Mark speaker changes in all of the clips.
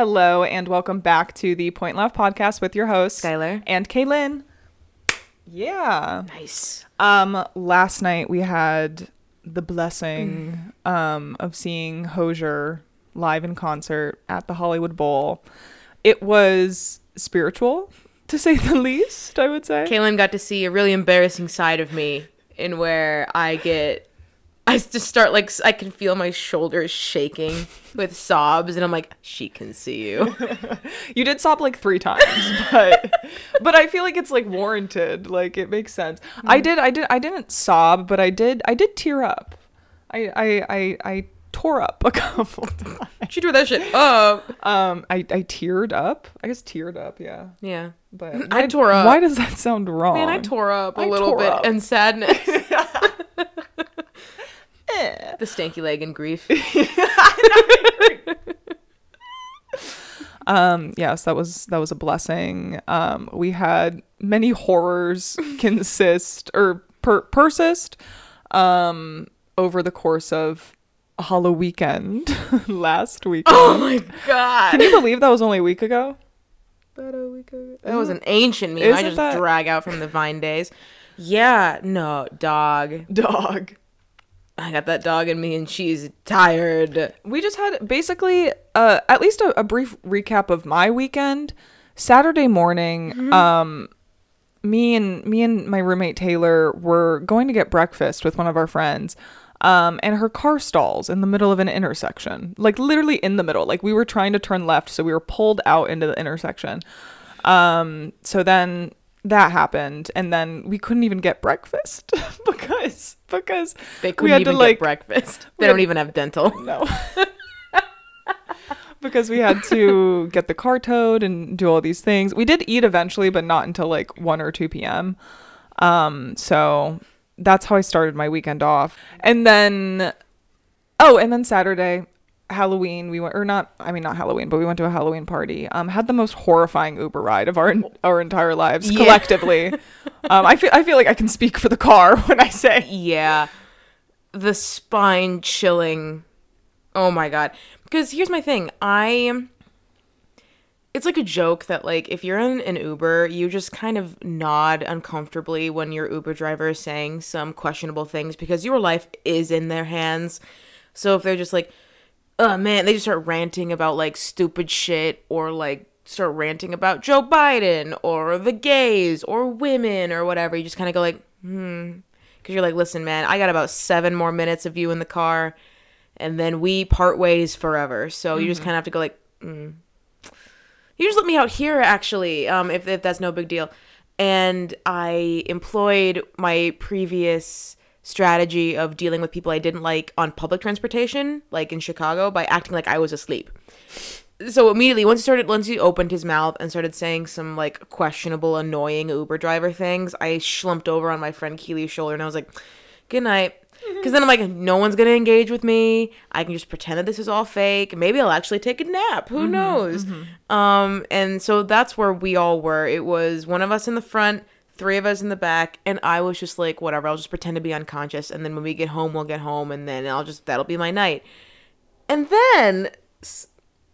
Speaker 1: Hello and welcome back to the Point and Laugh podcast with your host
Speaker 2: Skyler.
Speaker 1: and Kaylynne. Yeah.
Speaker 2: Nice.
Speaker 1: Um last night we had the blessing um of seeing Hozier live in concert at the Hollywood Bowl. It was spiritual to say the least, I would say.
Speaker 2: Kaylynne got to see a really embarrassing side of me in where I get I just start like I can feel my shoulders shaking with sobs and I'm like she can see you.
Speaker 1: You did sob like three times, but but I feel like it's like warranted. Like it makes sense. I did I did I didn't sob, but I did I did tear up. I I I, I tore up a couple times.
Speaker 2: she threw that shit up.
Speaker 1: Um I I teared up. I guess teared up, yeah.
Speaker 2: Yeah.
Speaker 1: But
Speaker 2: I
Speaker 1: why-
Speaker 2: tore up.
Speaker 1: Why does that sound wrong?
Speaker 2: Man, I tore up a
Speaker 1: I
Speaker 2: little bit
Speaker 1: up.
Speaker 2: and sadness.
Speaker 1: Eh.
Speaker 2: the stanky leg and grief.
Speaker 1: Um yes, that was that was a blessing. Um we had many horrors consist or per- persist um over the course of a Halloweekend last weekend.
Speaker 2: Oh my god.
Speaker 1: Can you believe that was only a week ago?
Speaker 2: That was an ancient meme I
Speaker 1: Isn't
Speaker 2: just
Speaker 1: that-
Speaker 2: drag out from the Vine days. Yeah, no, dog.
Speaker 1: Dog.
Speaker 2: I got that dog in me and she's tired.
Speaker 1: We just had basically uh at least a, a brief recap of my weekend. Saturday morning, um me and me and my roommate Taylor were going to get breakfast with one of our friends. Um, and her car stalls in the middle of an intersection, like literally in the middle. Like we were trying to turn left, so we were pulled out into the intersection. Um, so then that happened, and then we couldn't even get breakfast because because
Speaker 2: They
Speaker 1: we
Speaker 2: couldn't
Speaker 1: had
Speaker 2: even
Speaker 1: to like
Speaker 2: get breakfast.
Speaker 1: we
Speaker 2: They don't even have dental.
Speaker 1: no. because we had to get the car towed and do all these things. We did eat eventually, but not until like 1 or 2 p.m. Um, so that's how I started my weekend off. And then, oh, and then Saturday, Halloween, we went, or not, I mean, not Halloween, but we went to a Halloween party. Um, had the most horrifying Uber ride of our our entire lives
Speaker 2: Yeah.
Speaker 1: collectively. um, I feel I feel like I can speak for the car when I say
Speaker 2: Yeah. The spine chilling. Oh my god. Because here's my thing. I it's like a joke that like if you're in an Uber, you just kind of nod uncomfortably when your Uber driver is saying some questionable things because your life is in their hands. So if they're just like, oh man, they just start ranting about like stupid shit or like start ranting about Joe Biden or the gays or women or whatever, you just kind of go like, hmm. Because you're like, listen, man, I got about seven more minutes of you in the car and then we part ways forever. So you just kind of have to go like, mm. you just let me out here actually, um, if, if that's no big deal. And I employed my previous strategy of dealing with people I didn't like on public transportation, like in Chicago, by acting like I was asleep. So immediately, once he started, once he opened his mouth and started saying some like questionable, annoying Uber driver things, I slumped over on my friend Keely's shoulder and I was like, "Good night." Mm-hmm. Because then I'm like, no one's gonna engage with me. I can just pretend that this is all fake. Maybe I'll actually take a nap. Who mm-hmm. knows? Mm-hmm. Um, and so that's where we all were. It was one of us in the front, three of us in the back, and I was just like, whatever. I'll just pretend to be unconscious, and then when we get home, we'll get home, and then I'll just that'll be my night. And then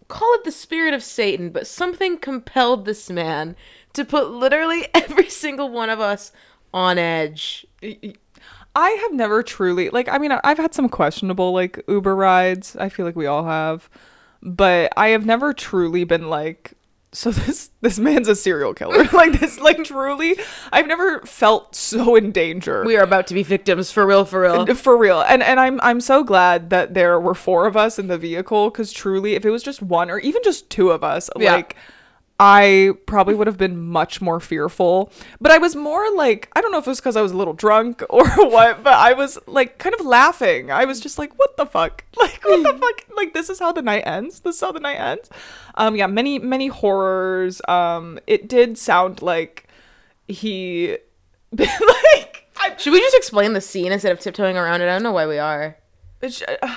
Speaker 2: call it the spirit of Satan, but something compelled this man to put literally every single one of us on edge.
Speaker 1: I have never truly like I mean I've had some questionable like Uber rides. I feel like we all have. But I have never truly been like so this this man's a serial killer. like this like truly I've never felt so in danger.
Speaker 2: We are about to be victims for real, for real.
Speaker 1: for real. And and I'm I'm so glad that there were four of us in the vehicle cuz truly if it was just one or even just two of us
Speaker 2: Yeah.
Speaker 1: like I probably would have been much more fearful. But I was more like, I don't know if it was because I was a little drunk or what, but I was like kind of laughing. I was just like, what the fuck? Like, what the fuck? Like, this is how the night ends? This is how the night ends? Um, yeah, many, many horrors. Um, it did sound like he, like, I,
Speaker 2: Should we just explain the scene instead of tiptoeing around it? I don't know why we are.
Speaker 1: It's, uh,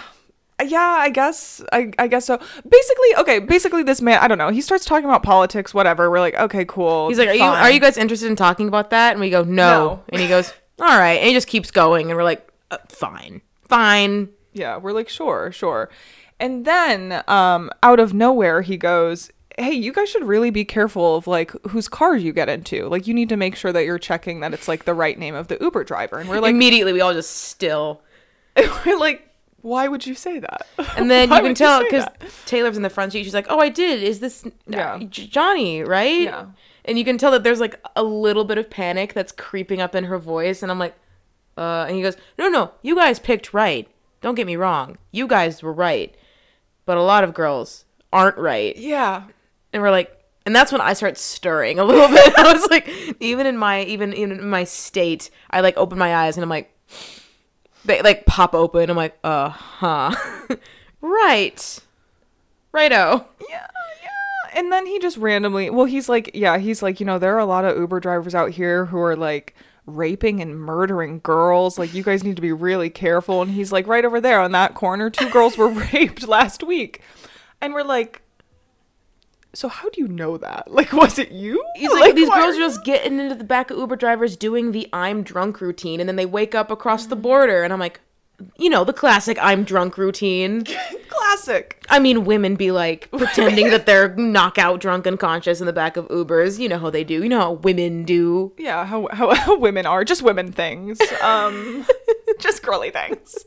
Speaker 1: yeah, I guess. I, I guess so. Basically, okay. Basically, this man. I don't know. He starts talking about politics. Whatever. We're like, okay, cool.
Speaker 2: He's like, "Are you
Speaker 1: fine."
Speaker 2: are you guys interested in talking about that?" And we go, "No."
Speaker 1: No.
Speaker 2: And he goes, "All right." And he just keeps going, and we're like, uh, "Fine, fine."
Speaker 1: Yeah, we're like, sure, sure. And then um out of nowhere he goes, "Hey, you guys should really be careful of like whose car you get into. Like you need to make sure that you're checking that it's like the right name of the Uber driver." And we're like
Speaker 2: Immediately, we all just still.
Speaker 1: we're like why would you say that?
Speaker 2: And then you can tell because? Taylor's in the front seat. She's like, "Oh, I did. Is this
Speaker 1: Yeah.
Speaker 2: Johnny? Right?"
Speaker 1: Yeah.
Speaker 2: And you can tell that there's like a little bit of panic that's creeping up in her voice. And I'm like, "Uh," and he goes, "No, no, you guys picked right. Don't get me wrong. You guys were right, but a lot of girls aren't right."
Speaker 1: Yeah.
Speaker 2: And we're like, and that's when I start stirring a little bit. I was like, even in my even in my state, I like open my eyes and I'm like, they like pop open. I'm like, uh huh, right, righto.
Speaker 1: Yeah, yeah. And then he just randomly, well, he's like, yeah, he's like, you know, there are a lot of Uber drivers out here who are like raping and murdering girls. Like, you guys need to be really careful. And he's like, right over there on that corner, two girls were raped last week. And we're like, so how do you know that? Like, was it you?
Speaker 2: He's like, these girls
Speaker 1: are
Speaker 2: are just getting into the back of Uber drivers doing the I'm drunk routine, and then they wake up across the border, and I'm like, you know, the classic I'm drunk routine.
Speaker 1: classic.
Speaker 2: I mean, women be like pretending that they're knockout drunk unconscious in the back of Ubers. You know how they do. You know how women do.
Speaker 1: Yeah, how, how, how women are. Just women things. Um, just girly things.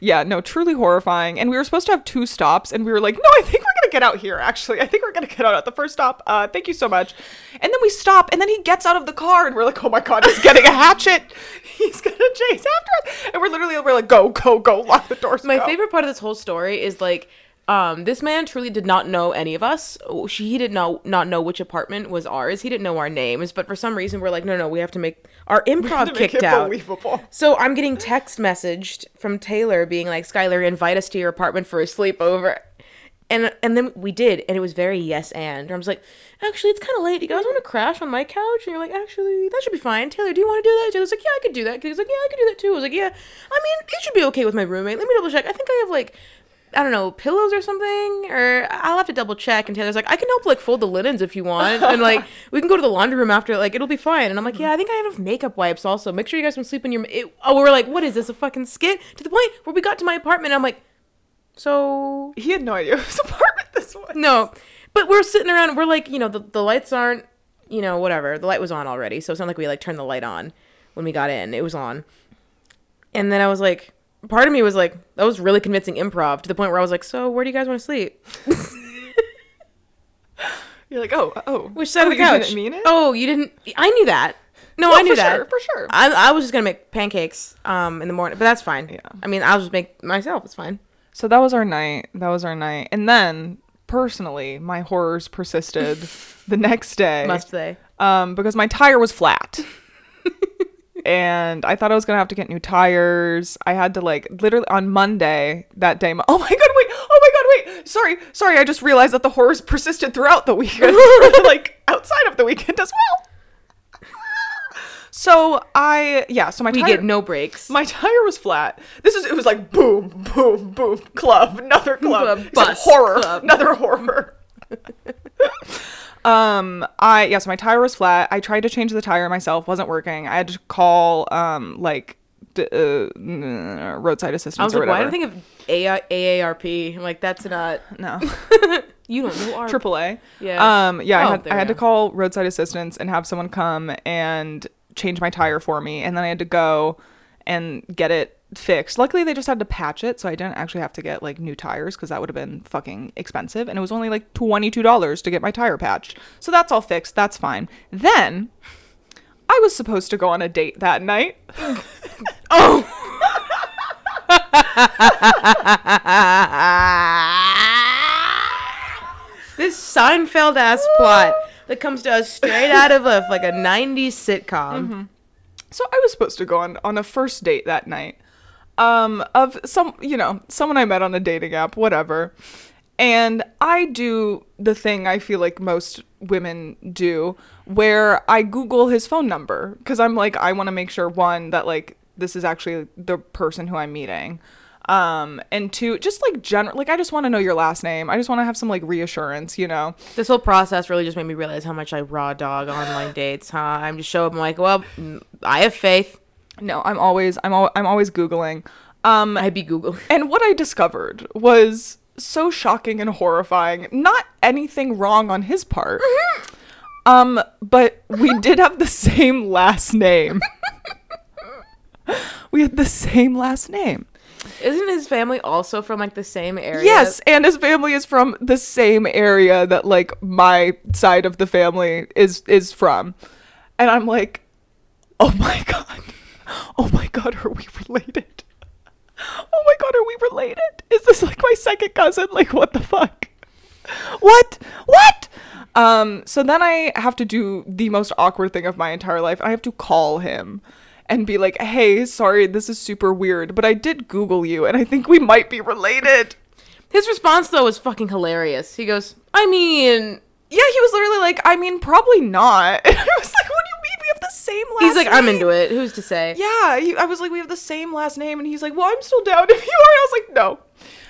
Speaker 1: Yeah, no, truly horrifying. And we were supposed to have two stops, and we were like, no, I think we're gonna get out here. Actually, I think we're gonna get out at the first stop. Uh, thank you so much. And then we stop, and then he gets out of the car, and we're like, oh my god, he's getting a hatchet. He's gonna chase after us. And we're literally, we're like, go, go, go, lock the doors.
Speaker 2: My
Speaker 1: go.
Speaker 2: favorite part of this whole story is like, um, this man truly did not know any of us. She, he did not not know which apartment was ours. He didn't know our names, but for some reason we're like, no, no, we have to make our improv
Speaker 1: make
Speaker 2: kicked out.
Speaker 1: believable.
Speaker 2: So I'm getting text messaged from Taylor being like, Skyler, invite us to your apartment for a sleepover. And and then we did, and it was very yes and. I was like, actually, it's kind of late. You guys want to crash on my couch? And you're like, actually, that should be fine. Taylor, do you want to do that? Taylor's like, yeah, I could do that. He's like, yeah, I could do that too. I was like, yeah, I mean, it should be okay with my roommate. Let me double check. I think I have like, I don't know, pillows or something, or I'll have to double check. And Taylor's like, I can help like fold the linens if you want, and like we can go to the laundry room after. Like it'll be fine. And I'm like, yeah, I think I have enough makeup wipes also. Make sure you guys don't sleep in your. It, oh, we're like, what is this? A fucking skit? To the point where we got to my apartment. I'm like, so
Speaker 1: He had no idea it whose apartment this was.
Speaker 2: no, but we're sitting around. We're like, you know, the, the lights aren't, you know, whatever. The light was on already, so it's not like we like turned the light on when we got in. It was on, and then I was like, part of me was like, that was really convincing improv to the point where I was like, so where do you guys want to sleep?
Speaker 1: You're like, oh, oh.
Speaker 2: Which side
Speaker 1: oh,
Speaker 2: of the
Speaker 1: you
Speaker 2: couch?
Speaker 1: didn't mean it?
Speaker 2: Oh, you didn't. I knew that. No,
Speaker 1: Well,
Speaker 2: I knew
Speaker 1: for
Speaker 2: that
Speaker 1: sure, for sure.
Speaker 2: I, I was just gonna make pancakes um in the morning, but that's fine.
Speaker 1: Yeah.
Speaker 2: I mean, I'll just make myself. It's fine.
Speaker 1: So that was our night. That was our night. And then, personally, my horrors persisted the next day.
Speaker 2: Must they?
Speaker 1: Um, because my tire was flat. And I thought I was gonna have to get new tires. I had to like literally on Monday that day. Oh my god! Wait! Oh my god! Wait! Sorry, sorry. I just realized that the horrors persisted throughout the weekend, like outside of the weekend as well. So I yeah. So my
Speaker 2: We
Speaker 1: tire
Speaker 2: get no breaks.
Speaker 1: my tire was flat. This is it was like boom, boom, boom, club, another club,
Speaker 2: Club, bus,
Speaker 1: horror,
Speaker 2: club.
Speaker 1: another horror. Um, I yeah, so my tire was flat. I tried to change the tire myself, wasn't working. I had to call um like d- uh, roadside assistance
Speaker 2: I was
Speaker 1: or
Speaker 2: like, why do I think of A- AARP? I'm like, that's not.
Speaker 1: no.
Speaker 2: You don't know our
Speaker 1: Triple A.
Speaker 2: Yeah.
Speaker 1: Um. Yeah.
Speaker 2: Oh,
Speaker 1: I had I had to call roadside assistance and have someone come and change my tire for me, and then I had to go and get it fixed. Luckily, they just had to patch it, so I didn't actually have to get like new tires because that would have been fucking expensive, and it was only like twenty two dollars to get my tire patched. So that's all fixed. That's fine. Then. I was supposed to go on a date that night. Oh!
Speaker 2: this Seinfeld ass plot that comes to us straight out of a like a '90s sitcom. Mm-hmm.
Speaker 1: So I was supposed to go on on a first date that night. Um of some, you know, someone I met on a dating app, whatever. And I do the thing I feel like most women do where I google his phone number cuz I'm like I want to make sure one that like this is actually the person who I'm meeting. Um and two just like general like I just want to know your last name. I just want to have some like reassurance, you know.
Speaker 2: This whole process really just made me realize how much I raw dog online dates. Huh? I'm just show up. I'm like, well, mm, I have faith.
Speaker 1: No, I'm always I'm al- I'm always googling. Um
Speaker 2: i'd be Google.
Speaker 1: And what I discovered was so shocking and horrifying. Not anything wrong on his part. Um, but we did have the same last name. we had the same last name.
Speaker 2: Isn't his family also from like the same area?
Speaker 1: Yes, and his family is from the same area that like my side of the family is is from. And I'm like, "Oh my god. Oh my god, are we related? Oh my god, are we related? Is this like my second cousin? Like what the fuck? What? What?" Um so then I have to do the most awkward thing of my entire life. I have to call him and be like, "Hey, sorry, this is super weird, but I did Google you, and I think we might be related."
Speaker 2: His response though was fucking hilarious. He goes, "I mean."
Speaker 1: Yeah, he was literally like, "I mean, probably not." And I was like, "What do you mean? We have the same last."
Speaker 2: He's like, I'm into it. Who's to say?
Speaker 1: Yeah, he, I was like, "We have the same last name," and he's like, "Well, I'm still down if you are." I was like, "No."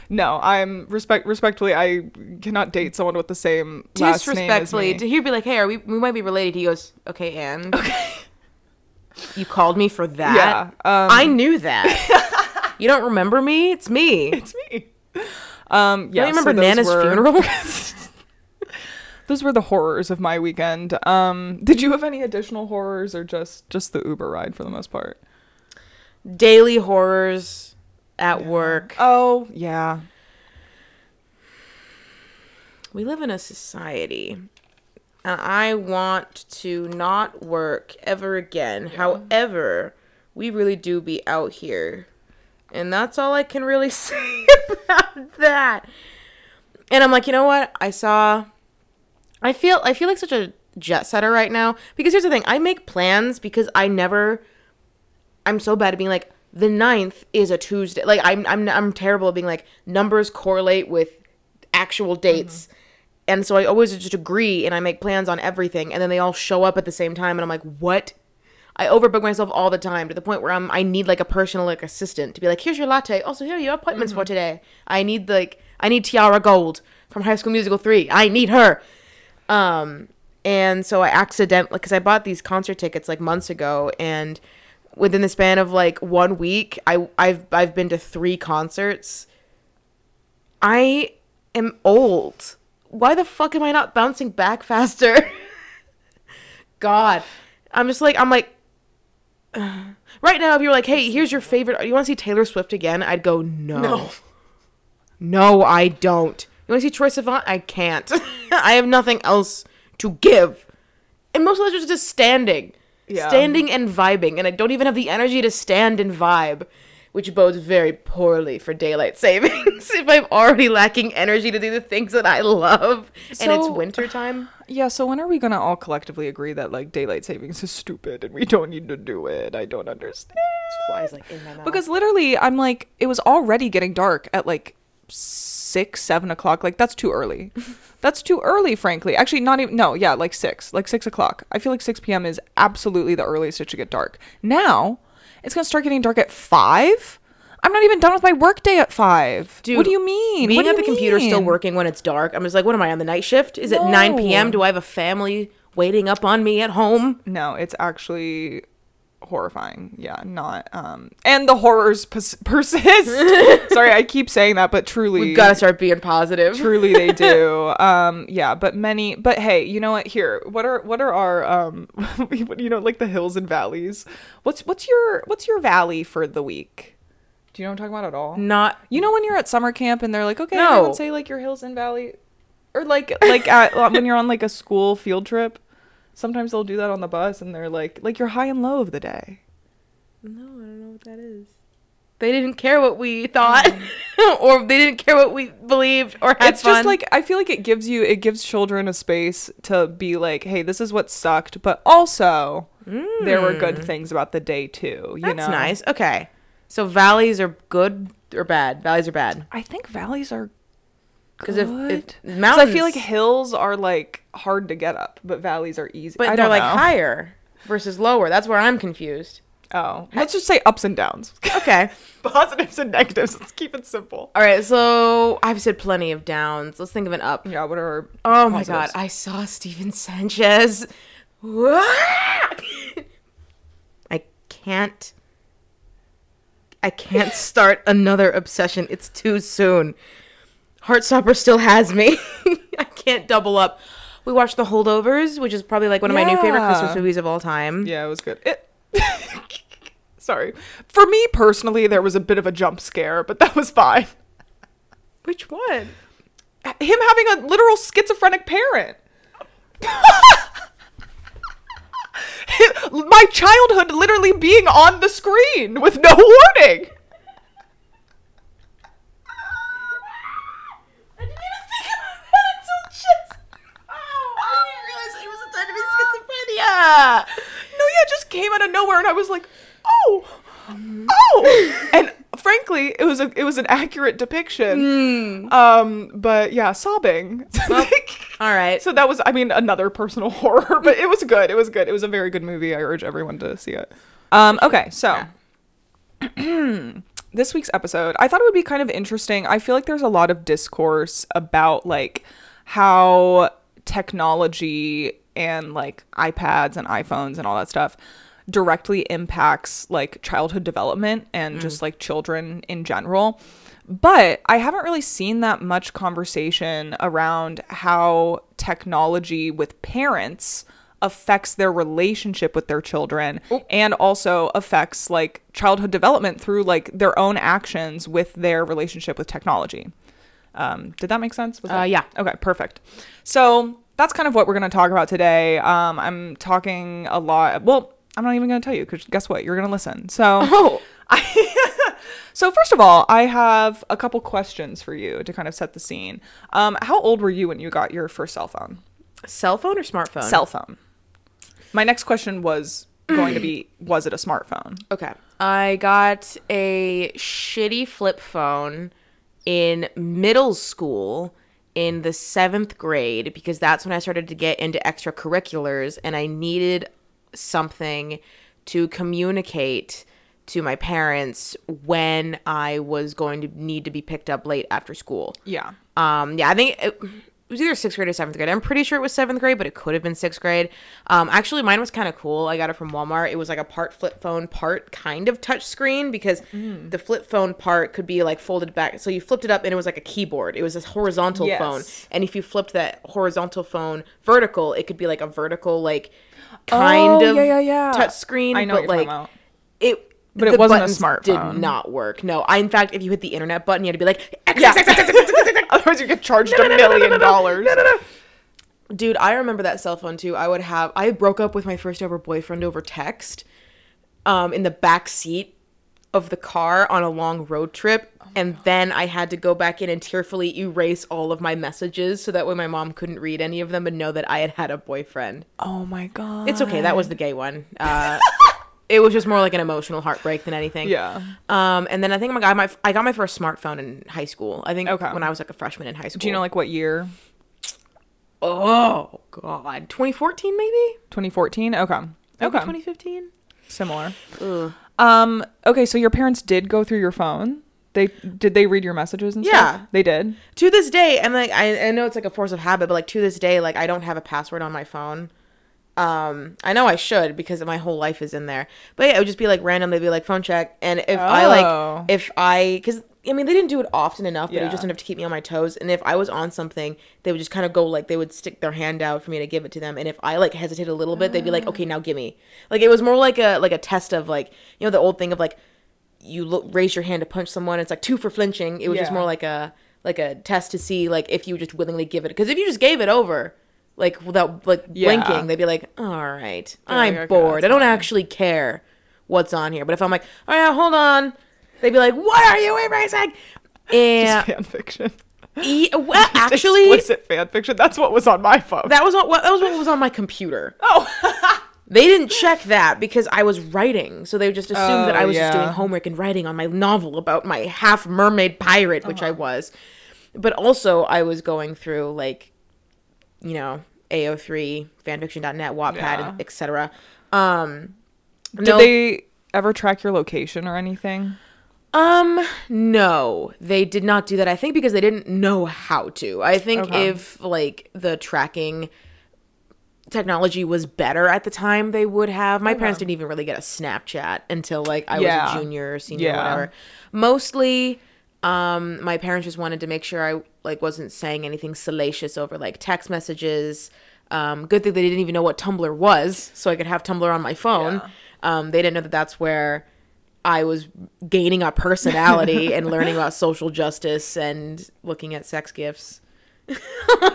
Speaker 1: No, I'm respect respectfully. I cannot date someone with the same last name
Speaker 2: Disrespectfully, he'd be like, "Hey, are we? We might be related." He goes, "Okay, and you called me for that?
Speaker 1: Yeah, um,
Speaker 2: I knew that. you don't remember me? It's me.
Speaker 1: it's me. Um, yeah,
Speaker 2: don't remember
Speaker 1: so
Speaker 2: Nana's
Speaker 1: were-
Speaker 2: funeral?
Speaker 1: those were the horrors of my weekend. Um, did you have any additional horrors or just just the Uber ride for the most part?
Speaker 2: Daily horrors at work.
Speaker 1: Oh yeah,
Speaker 2: We live in a society, and I want to not work ever again. However, we really do be out here, and that's all I can really say about that. And I'm like, you know what? I saw. I feel I feel like such a jet setter right now because here's the thing: I make plans because I never. I'm so bad at being like the 9th is a Tuesday. Like I'm I'm I'm terrible at being like numbers correlate with actual dates. Mm-hmm. And so I always just agree and I make plans on everything and then they all show up at the same time and I'm like, "What?" I overbook myself all the time to the point where I'm I need like a personal like assistant to be like, "Here's your latte. Also, here are your appointments for today." I need like I need Tiara Gold from High School Musical 3. I need her. Um and so I accidentally because I bought these concert tickets like months ago and within the span of like one week I I've I've been to 3 concerts. I am old. Why the fuck am I not bouncing back faster? God. I'm just like I'm like right now if you were like, "Hey, here's your favorite. You want to see Taylor Swift again?" I'd go, "No."
Speaker 1: No.
Speaker 2: No, I don't. You want to see Troye Sivan? I can't. I have nothing else to give. And most of are just standing.
Speaker 1: Yeah.
Speaker 2: Standing and vibing. And I don't even have the energy to stand and vibe, which bodes very poorly for daylight savings if I'm already lacking energy to do the things that I love. and it's
Speaker 1: So-
Speaker 2: winter time.
Speaker 1: yeah. So when are we gonna all collectively agree that like daylight savings is stupid and we don't need to do it? I don't understand.
Speaker 2: Flies like in my mouth.
Speaker 1: Because literally, I'm like, it was already getting dark at like six, seven o'clock. Like that's too early. that's too early, frankly. Actually, not even. No, yeah, like six, like six o'clock. I feel like six p.m. is absolutely the earliest it should get dark. Now, it's gonna start getting dark at five. I'm not even done with my workday at five.
Speaker 2: Dude,
Speaker 1: what do you mean?
Speaker 2: Being
Speaker 1: what do
Speaker 2: at the computer still working when it's dark, I'm just like, what am I on the night shift? Is it 9 p.m.? Do I have a family waiting up on me at home?
Speaker 1: No, it's actually horrifying. Yeah, not. Um, and the horrors pers- persist. Sorry, I keep saying that, but truly,
Speaker 2: We gotta start being positive.
Speaker 1: truly they do um yeah but many but hey you know what here what are what are our um you know like the hills and valleys what's what's your what's your valley for the week do you know what i'm talking about at all
Speaker 2: Not
Speaker 1: you know when you're at summer camp and they're like okay
Speaker 2: No.
Speaker 1: say like your hills and valley or like like at when you're on like a school field trip sometimes they'll do that on the bus and they're like like your high and low of the day
Speaker 2: No, I don't know what that is. They didn't care what we thought, or they didn't care what we believed or had
Speaker 1: Mm. it's
Speaker 2: fun.
Speaker 1: just like I feel like it gives you it gives children a space to be like, hey, this is what sucked, but also there were good things about the day too. You know?
Speaker 2: that's
Speaker 1: know,
Speaker 2: nice. Okay, so valleys are good or bad? Valleys are bad
Speaker 1: I think valleys are
Speaker 2: because if, if mountains,
Speaker 1: I feel like hills are like hard to get up, but valleys are easy.
Speaker 2: but
Speaker 1: I
Speaker 2: they're like
Speaker 1: know.
Speaker 2: higher versus lower. That's where I'm confused.
Speaker 1: Oh, let's just say ups and downs,
Speaker 2: Okay.
Speaker 1: positives and negatives. Let's keep it simple.
Speaker 2: All right, so I've said plenty of downs. Let's think of an up.
Speaker 1: Yeah, what are
Speaker 2: Oh my god, I saw Stephen Sanchez. I can't I can't start another obsession. It's too soon. Heartstopper still has me. I can't double up. We watched The Holdovers, which is probably like one of my new favorite
Speaker 1: Yeah.
Speaker 2: Christmas movies of all time.
Speaker 1: Yeah, it was good. It- Sorry. For me personally, there was a bit of a jump scare, but that was fine.
Speaker 2: Which one?
Speaker 1: Him having a literal schizophrenic parent. My childhood literally being on the screen with no warning.
Speaker 2: I didn't even think about that until just. Oh, I didn't realize it was a time to
Speaker 1: No, yeah, it just came out of nowhere, and I was like, oh, oh. And frankly, it was a it was an accurate depiction. Um, but yeah, sobbing.
Speaker 2: All right.
Speaker 1: So that was, I mean, another personal horror, but it was good. It was good. It was a very good movie. I urge everyone to see it. Um, okay, so this week's episode, I thought it would be kind of interesting. I feel like there's a lot of discourse about like how technology and like iPads and iPhones and all that stuff directly impacts like childhood development and just like children in general. But I haven't really seen that much conversation around how technology with parents affects their relationship with their children and also affects like childhood development through like their own actions with their relationship with technology. Um, did that make sense? Was
Speaker 2: Uh,
Speaker 1: that-
Speaker 2: yeah.
Speaker 1: Okay, perfect. So that's kind of what we're going to talk about today. Um, I'm talking a lot. Well, I'm not even going to tell you because guess what? You're going to listen. So,
Speaker 2: Oh.
Speaker 1: so first of all, I have a couple questions for you to kind of set the scene. Um, how old were you when you got your first cell phone?
Speaker 2: Cell phone or smartphone?
Speaker 1: Cell phone. My next question was going to be: Was it a smartphone?
Speaker 2: Okay. I got a shitty flip phone in middle school in the seventh grade because that's when I started to get into extracurriculars and I needed something to communicate to my parents when I was going to need to be picked up late after school.
Speaker 1: Yeah.
Speaker 2: Um, yeah, I think it, it was either sixth grade or seventh grade. I'm pretty sure it was seventh grade, but it could have been sixth grade. Um, actually, mine was kind of cool. I got it from Walmart. It was like a part flip phone, part kind of touch screen because
Speaker 1: Mm.
Speaker 2: the flip phone part could be like folded back. So you flipped it up and it was like a keyboard. It was this horizontal
Speaker 1: Yes.
Speaker 2: phone, and if you flipped that horizontal phone vertical, it could be like a vertical like kind
Speaker 1: Oh,
Speaker 2: of
Speaker 1: yeah, yeah, yeah.
Speaker 2: touch screen.
Speaker 1: I know
Speaker 2: but like it.
Speaker 1: But it
Speaker 2: the
Speaker 1: wasn't a
Speaker 2: buttons
Speaker 1: smartphone.
Speaker 2: Did not work. No, I in fact, if you hit the internet button, you had to be like,
Speaker 1: Yeah. Otherwise, you get charged a million dollars.
Speaker 2: Dude, I remember that cell phone too. I would have I broke up with my first ever boyfriend over text um in the back seat of the car on a long road trip and then I had to go back in and tearfully erase all of my messages so that way my mom couldn't read any of them and know that I had had a boyfriend.
Speaker 1: Oh my god.
Speaker 2: It's okay, that was the gay one. Uh it was just more like an emotional heartbreak than anything.
Speaker 1: Yeah.
Speaker 2: Um and then I think I got my I got my first smartphone in high school. I think
Speaker 1: Okay.
Speaker 2: when I was like a freshman in high school.
Speaker 1: Do you know like what year?
Speaker 2: Oh god, 2014 maybe?
Speaker 1: 2014. Okay.
Speaker 2: Maybe
Speaker 1: Okay.
Speaker 2: 2015.
Speaker 1: Similar.
Speaker 2: Ugh.
Speaker 1: Um. Okay. So your parents did go through your phone. They did they read your messages and
Speaker 2: Yeah.
Speaker 1: stuff? They did.
Speaker 2: To this day, and like I, I know it's like a force of habit, but like to this day, like I don't have a password on my phone. Um, I know I should because my whole life is in there. But yeah, it would just be like random. They'd be like phone check, and if I
Speaker 1: Oh.
Speaker 2: like, if I, because I mean they didn't do it often enough, but it
Speaker 1: Yeah.
Speaker 2: was just enough to keep me on my toes. And if I was on something, they would just kind of go like they would stick their hand out for me to give it to them. And if I like hesitated a little bit, they'd be like, okay, now give me. Like it was more like a like a test of like you know the old thing of like you look, raise your hand to punch someone. It's like two for flinching. It was just more like a like a test to see like if you just willingly give it. Because if you just gave it over, like without like
Speaker 1: Yeah.
Speaker 2: blinking, they'd be like, "All right,
Speaker 1: They're
Speaker 2: I'm
Speaker 1: like,
Speaker 2: bored. I don't
Speaker 1: fine."
Speaker 2: actually care what's on here." But if I'm like, oh, "All right, hold on," they'd be like, "What are you erasing?" And
Speaker 1: Just fan fiction.
Speaker 2: e- well, actually,
Speaker 1: explicit fan fiction. That's what was on my phone.
Speaker 2: that was what that was what was on my computer.
Speaker 1: oh.
Speaker 2: They didn't check that because I was writing, so they just assumed that
Speaker 1: Oh,
Speaker 2: I was just doing homework and writing on my novel about my half mermaid pirate, which I uh-huh. was. But also, I was going through like, you know, AO3, fanfiction.net, Wattpad,
Speaker 1: Yeah.
Speaker 2: etc. Um,
Speaker 1: Did
Speaker 2: no,
Speaker 1: they ever track your location or anything?
Speaker 2: um, no, they did not do that. I think because they didn't know how to. I think
Speaker 1: Okay.
Speaker 2: if like the tracking technology was better at the time, they would have. My parents didn't even really get a Snapchat until like I
Speaker 1: Yeah.
Speaker 2: was a junior or senior or
Speaker 1: Yeah.
Speaker 2: whatever. Mostly, Um, my parents just wanted to make sure I like wasn't saying anything salacious over like text messages. Um, good thing they didn't even know what Tumblr was, so I could have Tumblr on my phone.
Speaker 1: Yeah.
Speaker 2: Um, they didn't know that that's where I was gaining a personality and learning about social justice and looking at sex gifts.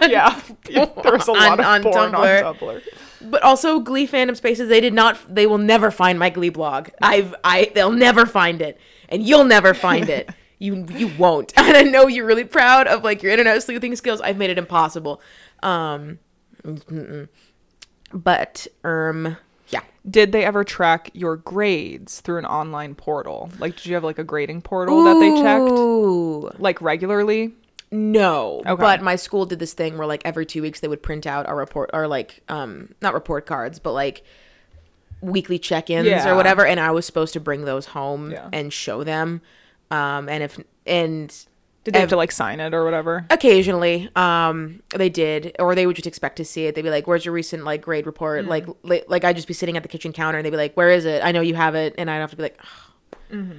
Speaker 1: yeah, there's a lot
Speaker 2: On- on
Speaker 1: of porn
Speaker 2: Tumblr.
Speaker 1: on Tumblr.
Speaker 2: But also Glee fandom spaces, they did not they will never find my Glee blog. I've I they'll never find it. And you'll never find it. You you won't. And I know you're really proud of like your internet sleuthing skills. I've made it impossible. Um mm-mm. but um yeah.
Speaker 1: Did they ever track your grades through an online portal? Like, did you have like a grading portal that they checked like regularly?
Speaker 2: No.
Speaker 1: Okay.
Speaker 2: But my school did this thing where like every two weeks they would print out a report or like um not report cards, but like weekly check-ins
Speaker 1: Yeah.
Speaker 2: or whatever, and I was supposed to bring those home
Speaker 1: Yeah.
Speaker 2: and show them. Um and if and
Speaker 1: Did they have to like sign it or whatever?
Speaker 2: occasionally. Um they did or they would just expect to see it. They'd be like where's your recent like grade report? Like li- like i'd just be sitting at the kitchen counter and they'd be like where is it? I know you have it. And i'd have to be like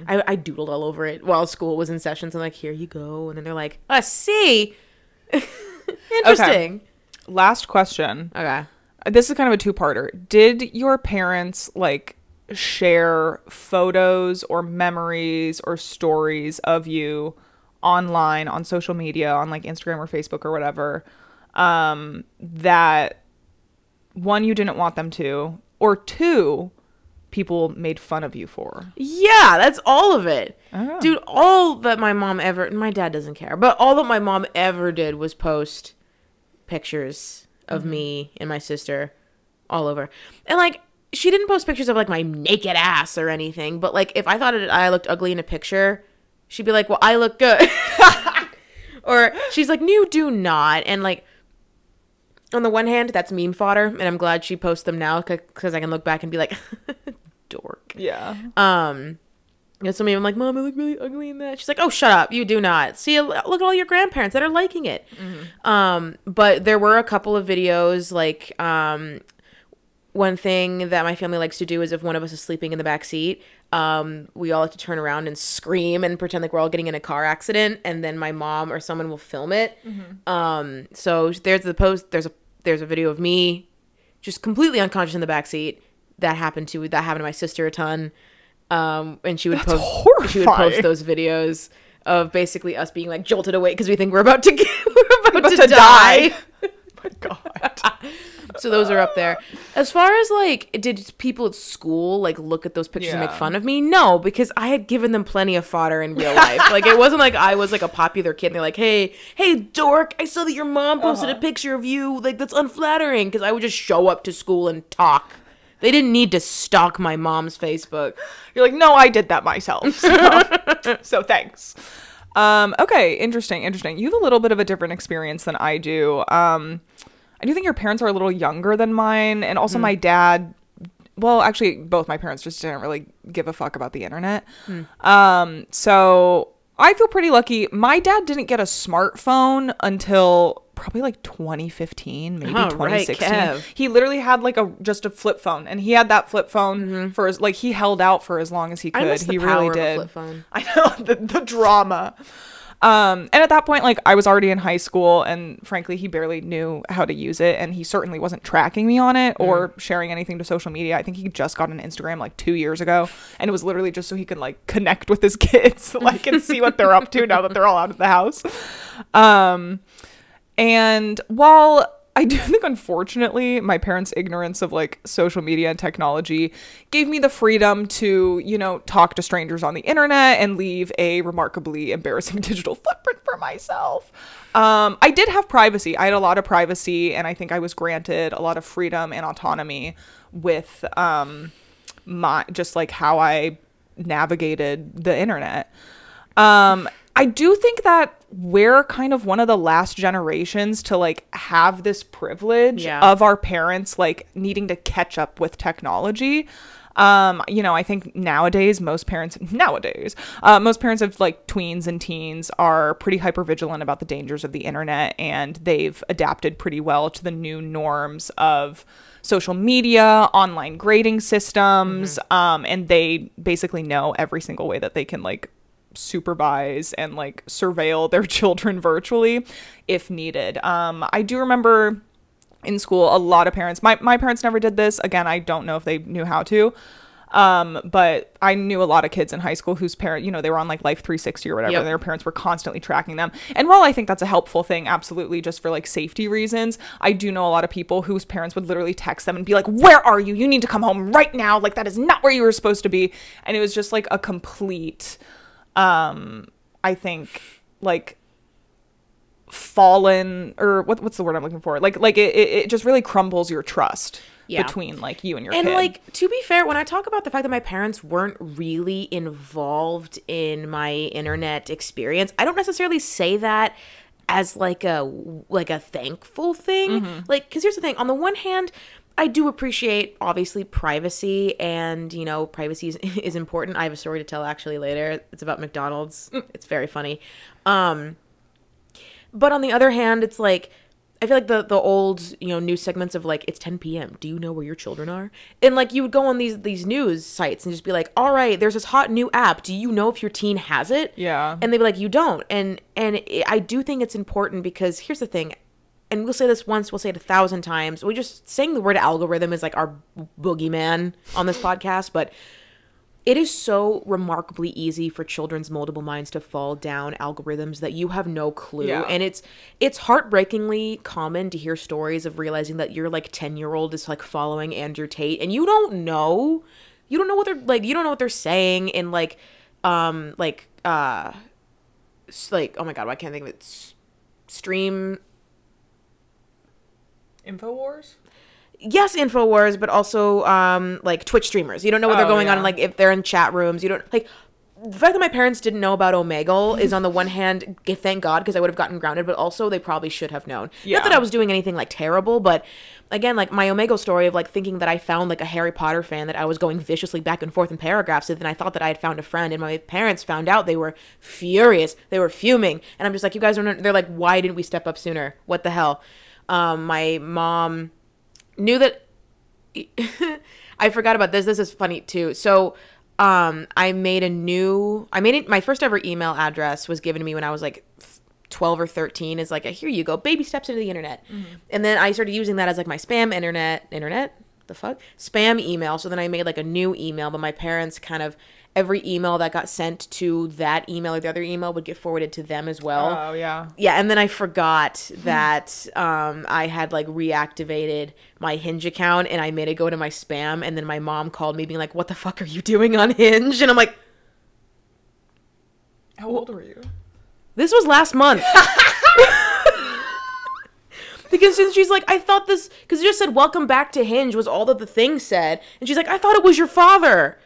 Speaker 2: I, I doodled all over it while school was in session. So i'm like here you go. And then they're like i see? Interesting.
Speaker 1: Last question.
Speaker 2: okay.
Speaker 1: This is kind of a two-parter. Did your parents like share photos or memories or stories of you online on social media on like Instagram or Facebook or whatever um that one you didn't want them to or two people made fun of you for?
Speaker 2: Yeah, that's all of it.
Speaker 1: Oh.
Speaker 2: Dude, all that my mom ever my dad doesn't care, but all that my mom ever did was post pictures of me and my sister all over. And like she didn't post pictures of like my naked ass or anything, but like if I thought it, I looked ugly in a picture, she'd be like, "Well, I look good." or she's like, "You do not." And like on the one hand, that's meme fodder, and I'm glad she posts them now because I can look back and be like, "Dork."
Speaker 1: Yeah.
Speaker 2: Um, and so maybe I'm like, Mom, I look really ugly in that. She's like, Oh, shut up, you do not. See, look at all your grandparents that are liking it. Um, but there were a couple of videos like um, one thing that my family likes to do is if one of us is sleeping in the back seat, um, we all like to turn around and scream and pretend like we're all getting in a car accident, and then my mom or someone will film it. Um, so there's the post. There's a there's a video of me just completely unconscious in the back seat. That happened to that happened to my sister a ton. Um, and she would
Speaker 1: That's
Speaker 2: post she would post those videos of basically us being like jolted awake because we think we're about to get, we're about,
Speaker 1: About
Speaker 2: to,
Speaker 1: to
Speaker 2: die.
Speaker 1: die. my god.
Speaker 2: So those are up there. As far as like, did people at school like look at those pictures and make
Speaker 1: Yeah.
Speaker 2: fun of me? No, because I had given them plenty of fodder in real life. like it wasn't like I was like a popular kid. and They're like, hey, hey, dork, I saw that your mom posted
Speaker 1: Uh-huh.
Speaker 2: a picture of you. Like that's unflattering. Because I would just show up to school and talk. They didn't need to stalk my mom's Facebook.
Speaker 1: You're like, no, I did that myself. So, so thanks. Um, okay, interesting, interesting. You have a little bit of a different experience than I do. Um, I do think your parents are a little younger than mine, and also my dad. Well, actually, both my parents just didn't really give a fuck about the internet. Um, so I feel pretty lucky. My dad didn't get a smartphone until probably like 2015, maybe
Speaker 2: Oh,
Speaker 1: 2016.
Speaker 2: Kev.
Speaker 1: He literally had like a just a flip phone, and he had that flip phone for as like he held out for as long as he could.
Speaker 2: Mm-hmm. I miss the
Speaker 1: he really did. I know the, the drama. Um, and at that point, like I was already in high school, and frankly, he barely knew how to use it, and he certainly wasn't tracking me on it or
Speaker 2: Mm.
Speaker 1: sharing anything to social media. I think he just got an Instagram like two years ago, and it was literally just so he could like connect with his kids, like and see what they're up to now that they're all out of the house. Um, and while I do think, unfortunately, my parents' ignorance of like social media and technology gave me the freedom to, you know, talk to strangers on the internet and leave a remarkably embarrassing digital footprint for myself. Um, I did have privacy. I had a lot of privacy, and I think I was granted a lot of freedom and autonomy with um, my just like how I navigated the internet. Um, I do think that we're kind of one of the last generations to like have this privilege
Speaker 2: Yeah.
Speaker 1: of our parents like needing to catch up with technology. Um, you know, I think nowadays most parents nowadays, uh, most parents of like tweens and teens are pretty hyper vigilant about the dangers of the internet and they've adapted pretty well to the new norms of social media, online grading systems, um, and they basically know every single way that they can like supervise and like surveil their children virtually if needed. Um, I do remember in school a lot of parents my, my parents never did this again i don't know if they knew how to um, but I knew a lot of kids in high school whose parent, you know, they were on like Life 360 or whatever.
Speaker 2: Yep.
Speaker 1: And their parents were constantly tracking them. And while I think that's a helpful thing, absolutely, just for like safety reasons, I do know a lot of people whose parents would literally text them and be like, "Where are you? You need to come home right now! Like that is not where you were supposed to be." And it was just like a complete, um, I think, like fallen or what, what's the word I'm looking for? Like like it, it just really crumbles your trust
Speaker 2: Yeah.
Speaker 1: between like you and your
Speaker 2: and
Speaker 1: kid.
Speaker 2: like to be fair when i talk about the fact that my parents weren't really involved in my internet experience i don't necessarily say that as like a like a thankful thing like because here's the thing on the one hand i do appreciate obviously privacy and you know privacy is, is important i have a story to tell actually later it's about mcdonald's it's very funny um but on the other hand, it's like I feel like the the old you know news segments of like it's 10 p.m. Do you know where your children are? And like you would go on these these news sites and just be like, all right, there's this hot new app. Do you know if your teen has it?
Speaker 1: Yeah.
Speaker 2: And they'd be like, you don't. And and I do think it's important because here's the thing. And we'll say this once, we'll say it a thousand times. We just saying the word algorithm is like our boogeyman on this podcast, but it is so remarkably easy for children's multiple minds to fall down algorithms that you have no clue
Speaker 1: Yeah.
Speaker 2: and it's it's heartbreakingly common to hear stories of realizing that your like 10 year old is like following andrew tate and you don't know you don't know what they're like you don't know what they're saying in like um like uh like oh my god why can't i think of it S- stream
Speaker 1: Infowars?
Speaker 2: yes infowars but also um like twitch streamers. You don't know what they're
Speaker 1: Oh,
Speaker 2: going on like if they're in chat rooms. You don't like the fact that my parents didn't know about omegle is on the one hand thank god because i would have gotten grounded but also they probably should have known.
Speaker 1: Yeah.
Speaker 2: not that i was doing anything like terrible but again like my omegle story of like thinking that i found like a harry potter fan that i was going viciously back and forth in paragraphs and then i thought that i had found a friend and my parents found out they were furious. They were fuming. And i'm just like you guys are they're like why didn't we step up sooner? What the hell um my mom knew that I forgot about this. This is funny too. So, um, I made a new. I made it. My first ever email address was given to me when I was like twelve or thirteen. Is like, here you go, baby steps into the internet. And then I started using that as like my spam internet. Internet. The fuck spam email. So then I made like a new email, but my parents kind of every email that got sent to that email or the other email would get forwarded to them as well.
Speaker 1: Oh yeah.
Speaker 2: yeah and then i forgot that um, i had like reactivated my hinge account and i made it go to my spam and then my mom called me being like what the fuck are you doing on hinge? And i'm like
Speaker 1: How old were you?
Speaker 2: this was last month. Because then she's like i thought this because it just said welcome back to hinge was all that the thing said. And she's like i thought it was your father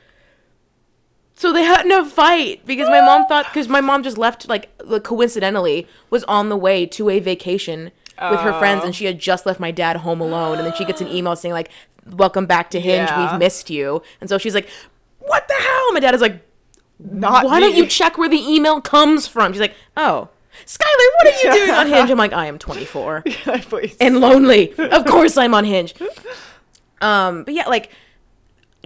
Speaker 2: so they had no fight because my mom thought because my mom just left like like, coincidentally was on the way to a vacation with her friends and she had just left my dad home alone and then she gets an email saying like welcome back to hinge
Speaker 1: Yeah.
Speaker 2: we've missed you and so she's like what the hell my dad is like
Speaker 1: Not
Speaker 2: why don't you check where the email comes from she's like oh skyler what are you doing on hinge i'm like i am 24
Speaker 1: Please.
Speaker 2: and lonely. Of course I'm on Hinge. Um, but yeah, like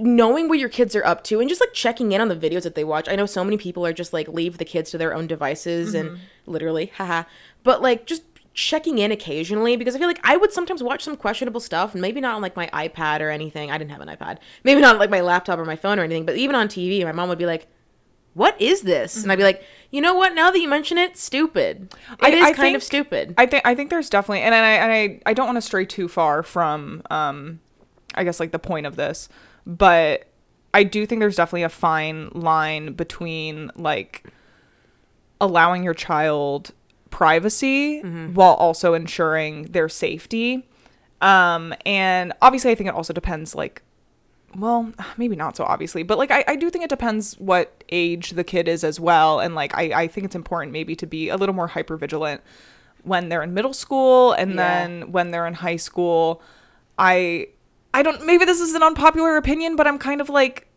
Speaker 2: knowing what your kids are up to and just like checking in on the videos that they watch. I know so many people are just like leave the kids to their own devices and literally, haha. But like just checking in occasionally because I feel like I would sometimes watch some questionable stuff and maybe not on like my iPad or anything. I didn't have an iPad. Maybe not on, like my laptop or my phone or anything, but even on TV, my mom would be like, "What is this?" And I'd be like, "You know what? Now that you mention it, stupid. It
Speaker 1: I-
Speaker 2: is
Speaker 1: I
Speaker 2: kind of stupid."
Speaker 1: I think I think there's definitely and I and I I don't want to stray too far from um I guess like the point of this, but I do think there's definitely a fine line between like allowing your child privacy while also ensuring their safety. Um and obviously I think it also depends like well, maybe not so obviously, but like I, I do think it depends what age the kid is as well. And like I, I think it's important maybe to be a little more hyper vigilant when they're in middle school and
Speaker 2: Yeah.
Speaker 1: then when they're in high school. I I don't maybe this is an unpopular opinion, but I'm kind of like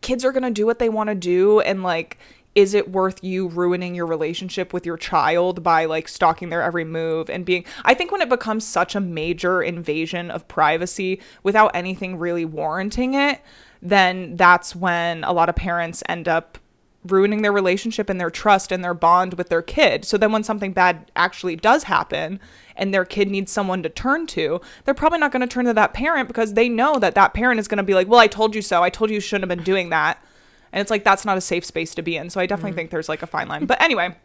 Speaker 1: kids are gonna do what they want to do and like is it worth you ruining your relationship with your child by like stalking their every move and being I think when it becomes such a major invasion of privacy without anything really warranting it, then that's when a lot of parents end up ruining their relationship and their trust and their bond with their kid. So then when something bad actually does happen and their kid needs someone to turn to, they're probably not going to turn to that parent because they know that that parent is going to be like, "Well, I told you so. I told you you shouldn't have been doing that." And it's like that's not a safe space to be in. So I definitely think there's like a fine line. But anyway,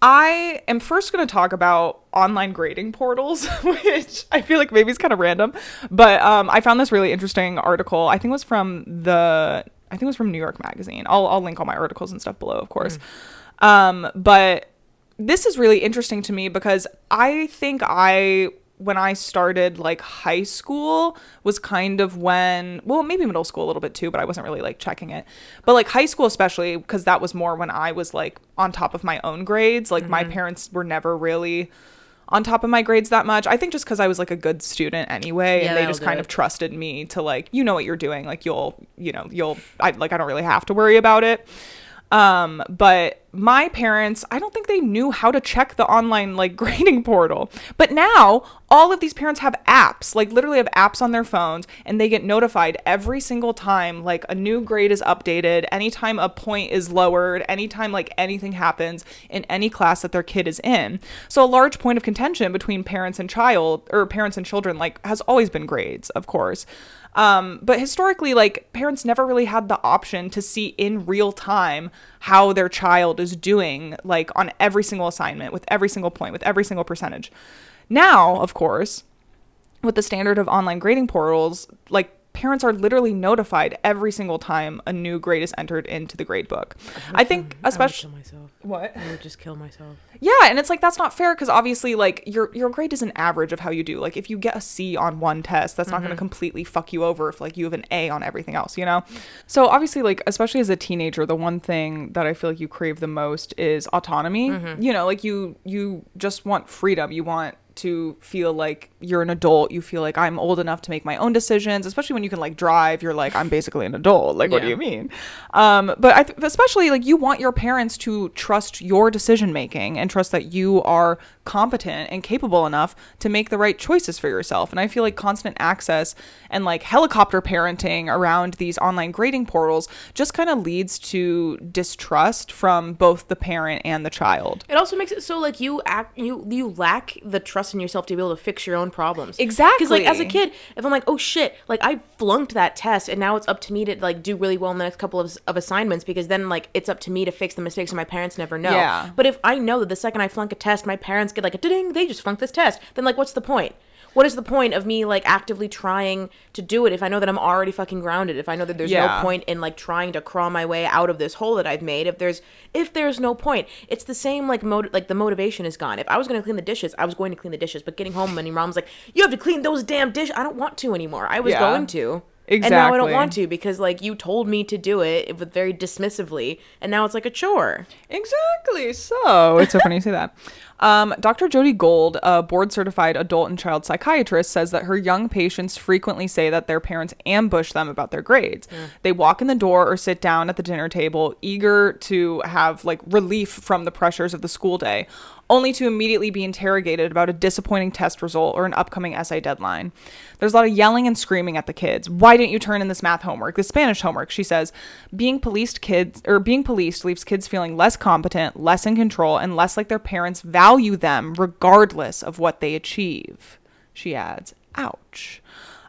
Speaker 1: I am first going to talk about online grading portals, which I feel like maybe is kind of random, but um, I found this really interesting article. I think it was from the, I think it was from New York Magazine. I'll I'll link all my articles and stuff below, of course. Um, but this is really interesting to me because I think I when I started like high school was kind of when, well, maybe middle school a little bit too, but I wasn't really like checking it. But like high school, especially because that was more when I was like on top of my own grades. Like my mm-hmm. parents were never really on top of my grades that much. I think just because I was like a good student anyway,
Speaker 2: Yeah,
Speaker 1: and they just kind
Speaker 2: it.
Speaker 1: of trusted me to like, you know what you're doing. Like you'll, you know, you'll, I like, I don't really have to worry about it. Um, but my parents, I don't think they knew how to check the online like grading portal. But now all of these parents have apps, like literally have apps on their phones, and they get notified every single time like a new grade is updated, anytime a point is lowered, anytime like anything happens in any class that their kid is in. So a large point of contention between parents and child or parents and children like has always been grades, of course. Um, but historically, like parents never really had the option to see in real time how their child is doing, like on every single assignment, with every single point, with every single percentage. Now, of course, with the standard of online grading portals, like parents are literally notified every single time a new grade is entered into the grade book. I think, especially.
Speaker 2: I would kill myself.
Speaker 1: What?
Speaker 2: I would just kill myself.
Speaker 1: Yeah, and it's like that's not fair because obviously, like your your grade is an average of how you do. Like if you get a C on one test, that's not going to mm-hmm. completely fuck you over if like you have an A on everything else, you know. So obviously, like especially as a teenager, the one thing that I feel like you crave the most is autonomy. Mm-hmm. You know, like you you just want freedom. You want to feel like you're an adult. You feel like I'm old enough to make my own decisions, especially when you can like drive. You're like I'm basically an adult. Like what do you mean? Um, but I th- especially like you want your parents to trust your decision making and trust that you are competent and capable enough to make the right choices for yourself. And I feel like constant access and like helicopter parenting around these online grading portals just kind of leads to distrust from both the parent and the child.
Speaker 2: It also makes it so like you act you you lack the trust in yourself to be able to fix your own problems.
Speaker 1: Exactly.
Speaker 2: Because like as a kid, if I'm like, oh shit, like I flunked that test, and now it's up to me to like do really well in the next couple of, of assignments because then like it's up to me to fix the mistakes, and my parents never know.
Speaker 1: Yeah.
Speaker 2: But if I know that the second I flunk a test, my parents get like a ding, they just flunked this test, then like what's the point? What is the point of me like actively trying to do it if I know that I'm already fucking grounded? If I know that there's
Speaker 1: Yeah.
Speaker 2: no point in like trying to crawl my way out of this hole that I've made, if there's if there's no point, it's the same like mot- like the motivation is gone. If I was gonna clean the dishes, I was going to clean the dishes, but getting home and your mom's like, you have to clean those damn dishes. I don't want to anymore. I was
Speaker 1: Yeah.
Speaker 2: going to. Exactly. And now I don't want to because like you told me to do it with very dismissively, and now it's like a chore.
Speaker 1: Exactly. So it's so funny you say that. Um, Dr. Jodi Gold, a board certified adult and child psychiatrist, says that her young patients frequently say that their parents ambush them about their grades. They walk in the door or sit down at the dinner table, eager to have like relief from the pressures of the school day, only to immediately be interrogated about a disappointing test result or an upcoming essay deadline. There's a lot of yelling and screaming at the kids. Why didn't you turn in this math homework, this Spanish homework? She says, being policed kids or being policed leaves kids feeling less competent, less in control, and less like their parents value them regardless of what they achieve. She adds, ouch.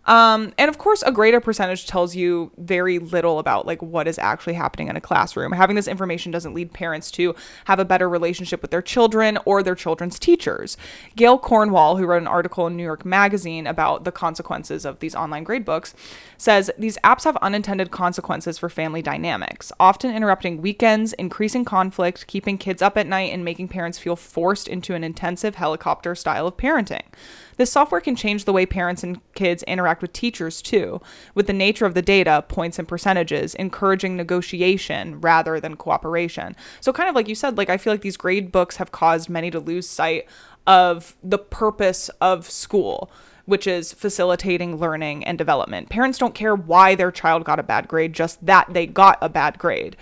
Speaker 1: Um, and of course, a greater percentage tells you very little about like what is actually happening in a classroom. Having this information doesn't lead parents to have a better relationship with their children or their children's teachers. Gail Cornwall, who wrote an article in New York Magazine about the consequences of these online gradebooks, says these apps have unintended consequences for family dynamics, often interrupting weekends, increasing conflict, keeping kids up at night, and making parents feel forced into an intensive helicopter style of parenting. This software can change the way parents and kids interact with teachers too, with the nature of the data, points and percentages, encouraging negotiation rather than cooperation. So, kind of like you said, like I feel like these grade books have caused many to lose sight of the purpose of school, which is facilitating learning and development. Parents don't care why their child got a bad grade, just that they got a bad grade.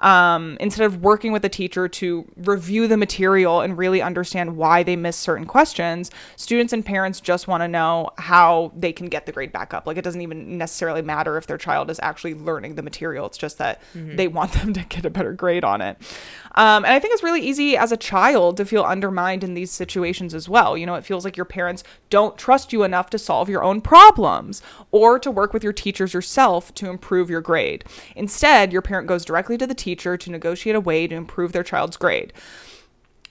Speaker 1: Um, instead of working with the teacher to review the material and really understand why they missed certain questions, students and parents just want to know how they can get the grade back up. Like it doesn't even necessarily matter if their child is actually learning the material, it's just that they want them to get a better grade on it. Um, and I think it's really easy as a child to feel undermined in these situations as well. You know, it feels like your parents don't trust you enough to solve your own problems or to work with your teachers yourself to improve your grade. Instead, your parent goes directly to the teacher to negotiate a way to improve their child's grade.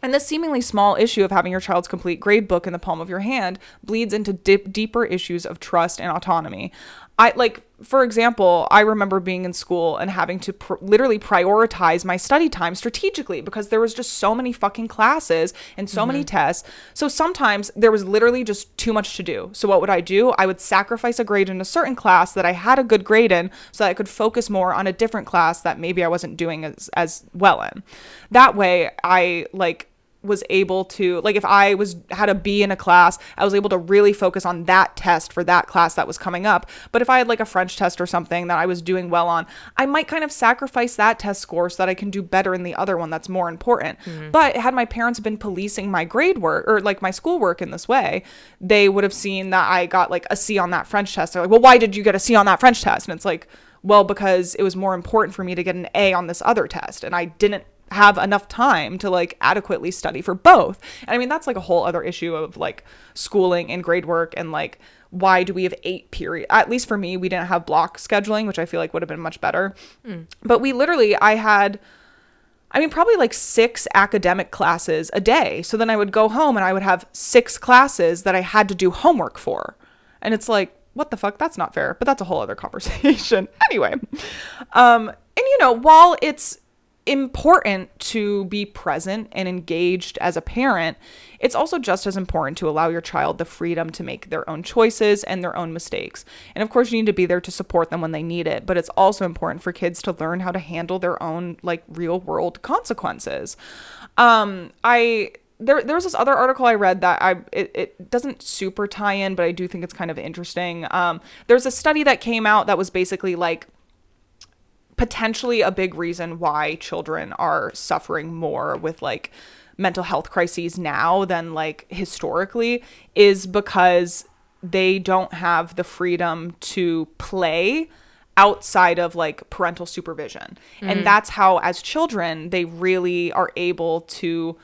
Speaker 1: And this seemingly small issue of having your child's complete grade book in the palm of your hand bleeds into dip, deeper issues of trust and autonomy. I like, for example, I remember being in school and having to pr- literally prioritize my study time strategically because there was just so many fucking classes and so many mm-hmm. tests. So sometimes there was literally just too much to do. So what would I do? I would sacrifice a grade in a certain class that I had a good grade in so that I could focus more on a different class that maybe I wasn't doing as as well in. That way, I like was able to like if I was had a B in a class, I was able to really focus on that test for that class that was coming up. But if I had like a French test or something that I was doing well on, I might kind of sacrifice that test score so that I can do better in the other one that's more important. Mm-hmm. But had my parents been policing my grade work or like my schoolwork in this way, they would have seen that I got like a C on that French test. They're like, "Well, why did you get a C on that French test?" And it's like, "Well, because it was more important for me to get an A on this other test and I didn't have enough time to like adequately study for both. And I mean, that's like a whole other issue of like schooling and grade work and like why do we have eight period at least for me we didn't have block scheduling which i feel like would have been much better but we literally i had I mean, probably like six academic classes a day. So then I would go home and I would have six classes that I had to do homework for. And it's like, what the fuck? That's not fair. But that's a whole other conversation. anyway. Um, and you know, while it's important to be present and engaged as a parent, it's also just as important to allow your child the freedom to make their own choices and their own mistakes. And of course, you need to be there to support them when they need it, but it's also important for kids to learn how to handle their own like real world consequences. Um, I there there was this other article I read that I it, it doesn't super tie in, but I do think it's kind of interesting. Um, there's a study that came out that was basically like potentially a big reason why children are suffering more with like mental health crises now than like historically is because they don't have the freedom to play outside of like parental supervision. And that's how as children they really are able to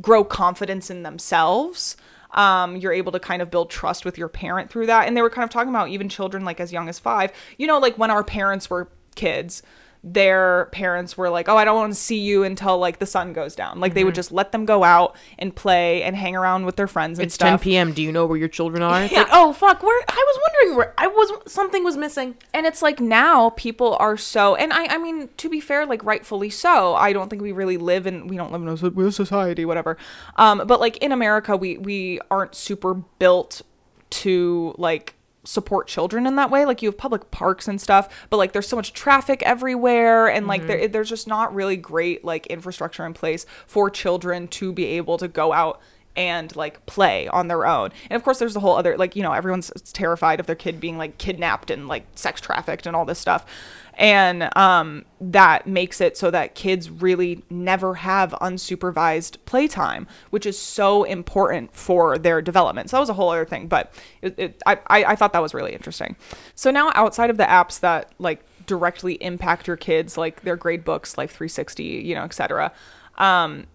Speaker 1: grow confidence in themselves. Um, you're able to kind of build trust with your parent through that. And they were kind of talking about even children like as young as five. You know, like when our parents were kids, their parents were like, "Oh, I don't want to see you until like the sun goes down." Like they would just let them go out and play and hang around with their friends and
Speaker 2: It's 10 p.m. Do you know where your children are? It's
Speaker 1: Yeah.
Speaker 2: like, oh fuck, where I was wondering where I was something was missing.
Speaker 1: and it's like now people are so and I I mean to be fair like rightfully so I don't think we really live in we don't live in a so- society whatever um but like in America we we aren't super built to like support children in that way like you have public parks and stuff but like there's so much traffic everywhere and like there, mm-hmm. there's just not really great like infrastructure in place for children to be able to go out and like play on their own. And of course there's the whole other like, you know, everyone's terrified of their kid being like kidnapped and like sex trafficked and all this stuff. And um that makes it so that kids really never have unsupervised playtime, which is so important for their development. So that was a whole other thing, but it, it, I, I thought that was really interesting. So now outside of the apps that like directly impact your kids, like their grade books, Life 360, you know, etc. Um,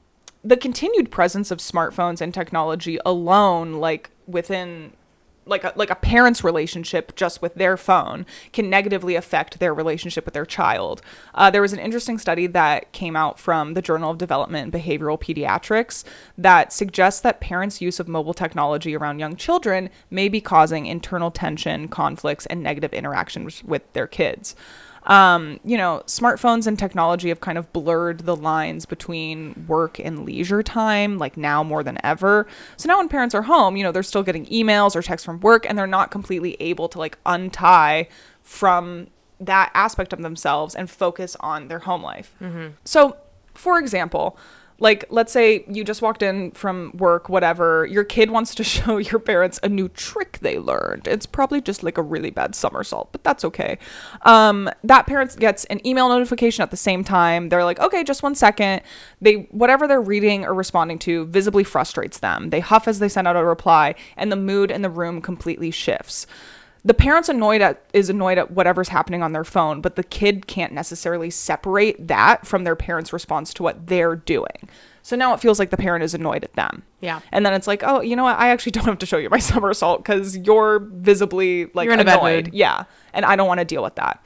Speaker 1: the continued presence of smartphones and technology alone like within like a, like a parent's relationship just with their phone can negatively affect their relationship with their child. Uh, there was an interesting study that came out from the Journal of Development and Behavioral Pediatrics that suggests that parents' use of mobile technology around young children may be causing internal tension, conflicts, and negative interactions with their kids um, you know, smartphones and technology have kind of blurred the lines between work and leisure time, like now more than ever. So now when parents are home, you know, they're still getting emails or texts from work and they're not completely able to like untie from that aspect of themselves and focus on their home life. So, for example, like let's say you just walked in from work whatever your kid wants to show your parents a new trick they learned. It's probably just like a really bad somersault but that's okay. Um, that parent gets an email notification at the same time. They're like okay just one second. They whatever they're reading or responding to visibly frustrates them. They huff as they send out a reply and the mood in the room completely shifts the parents annoyed at is annoyed at whatever's happening on their phone but the kid can't necessarily separate that from their parents response to what they're doing. So now it feels like the parent is annoyed at them.
Speaker 2: Yeah.
Speaker 1: and then it's like oh you know what? I actually don't have to show you my somersault because you're visibly like
Speaker 2: You're in a bad
Speaker 1: annoyed.
Speaker 2: mood.
Speaker 1: yeah. And i don't want to deal with that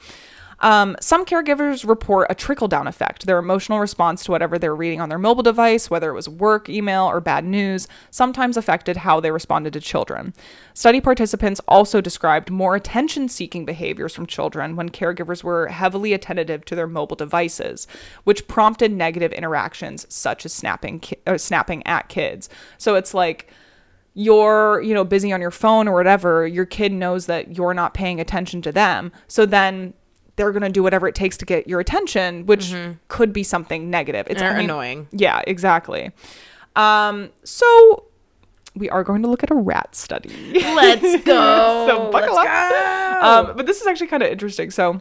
Speaker 1: um, some caregivers report a trickle down effect. Their emotional response to whatever they're reading on their mobile device, whether it was work, email, or bad news, sometimes affected how they responded to children. Study participants also described more attention seeking behaviors from children when caregivers were heavily attentive to their mobile devices, which prompted negative interactions such as snapping, ki- uh, snapping at kids. So it's like, you're you know busy on your phone or whatever your kid knows that you're not paying attention to them so then they're going to do whatever it takes to get your attention which could be something negative it's I mean-
Speaker 2: annoying.
Speaker 1: yeah exactly um so we are going to look at a rat study
Speaker 2: Let's go.
Speaker 1: so buckle
Speaker 2: Let's
Speaker 1: up.
Speaker 2: go.
Speaker 1: Um, but this is actually kind of interesting. So,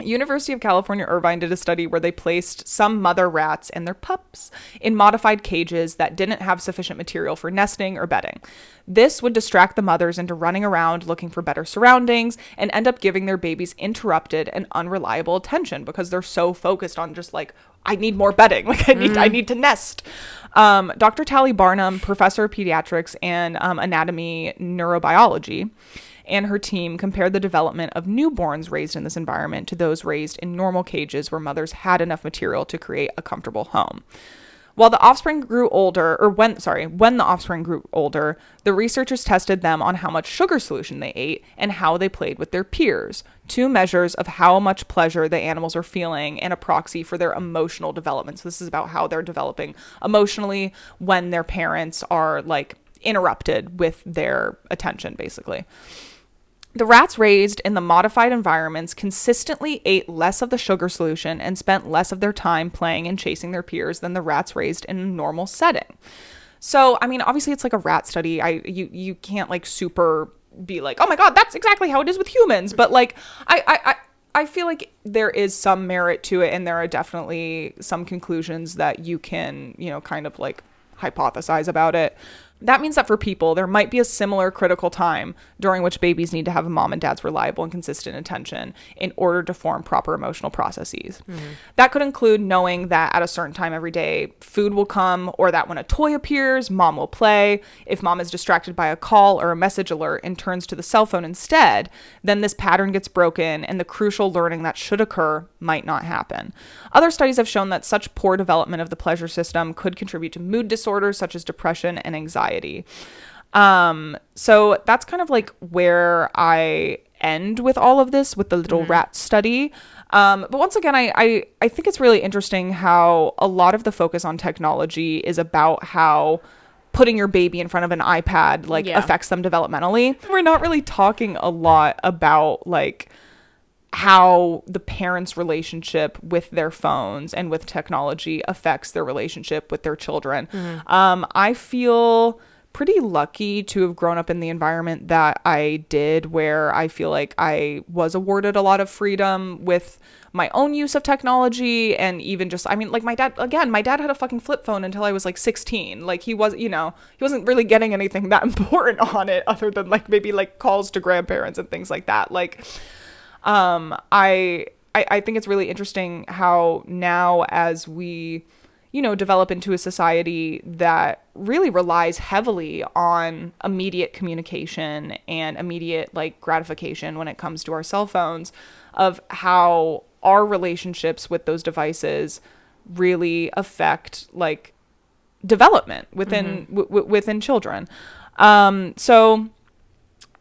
Speaker 1: University of California Irvine did a study where they placed some mother rats and their pups in modified cages that didn't have sufficient material for nesting or bedding. This would distract the mothers into running around looking for better surroundings and end up giving their babies interrupted and unreliable attention because they're so focused on just like I need more bedding, like I need I need to nest. Um, Dr. Tallie Baram, professor of pediatrics and um, anatomy neurobiology, and her team compared the development of newborns raised in this environment to those raised in normal cages where mothers had enough material to create a comfortable home. While the offspring grew older, or when, sorry, when the offspring grew older, the researchers tested them on how much sugar solution they ate and how they played with their peers, two measures of how much pleasure the animals are feeling and a proxy for their emotional development. So, this is about how they're developing emotionally when their parents are like interrupted with their attention, basically. The rats raised in the modified environments consistently ate less of the sugar solution and spent less of their time playing and chasing their peers than the rats raised in a normal setting. So, I mean, obviously it's like a rat study. I you you can't like super be like, "Oh my god, that's exactly how it is with humans." But like I I I I feel like there is some merit to it and there are definitely some conclusions that you can, you know, kind of like hypothesize about it. That means that for people, there might be a similar critical time during which babies need to have a mom and dad's reliable and consistent attention in order to form proper emotional processes. Mm-hmm. That could include knowing that at a certain time every day, food will come, or that when a toy appears, mom will play. If mom is distracted by a call or a message alert and turns to the cell phone instead, then this pattern gets broken and the crucial learning that should occur might not happen. Other studies have shown that such poor development of the pleasure system could contribute to mood disorders such as depression and anxiety. Um, so that's kind of like where I end with all of this with the little rat study. Um, but once again, I, I, I think it's really interesting how a lot of the focus on technology is about how putting your baby in front of an iPad like
Speaker 2: Yeah.
Speaker 1: affects them developmentally. We're not really talking a lot about like how the parents' relationship with their phones and with technology affects their relationship with their children. Um, I feel pretty lucky to have grown up in the environment that I did, where I feel like I was awarded a lot of freedom with my own use of technology and even just I mean like my dad again my dad had a fucking flip phone until I was like 16 like he was you know he wasn't really getting anything that important on it other than like maybe like calls to grandparents and things like that. Like um I, I i think it's really interesting how now as we you know develop into a society that really relies heavily on immediate communication and immediate like gratification when it comes to our cell phones of how our relationships with those devices really affect like development within w- w- within children. Um so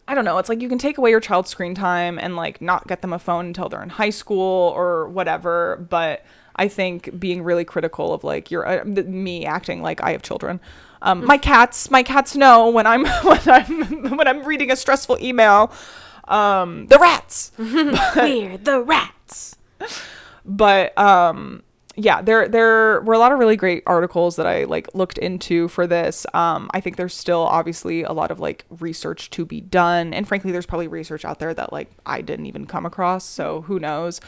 Speaker 1: I don't know. It's like you can take away your child's screen time and like not get them a phone until they're in high school or whatever. But I think being really critical of like your uh, me acting like I have children. Um, my cats, my cats know when I'm when I'm when I'm reading a stressful email. Um, the rats
Speaker 2: We're the rats.
Speaker 1: but um yeah, there there were a lot of really great articles that I like looked into for this. Um, I think there's still obviously a lot of like research to be done, and frankly, there's probably research out there that like I didn't even come across. So who knows?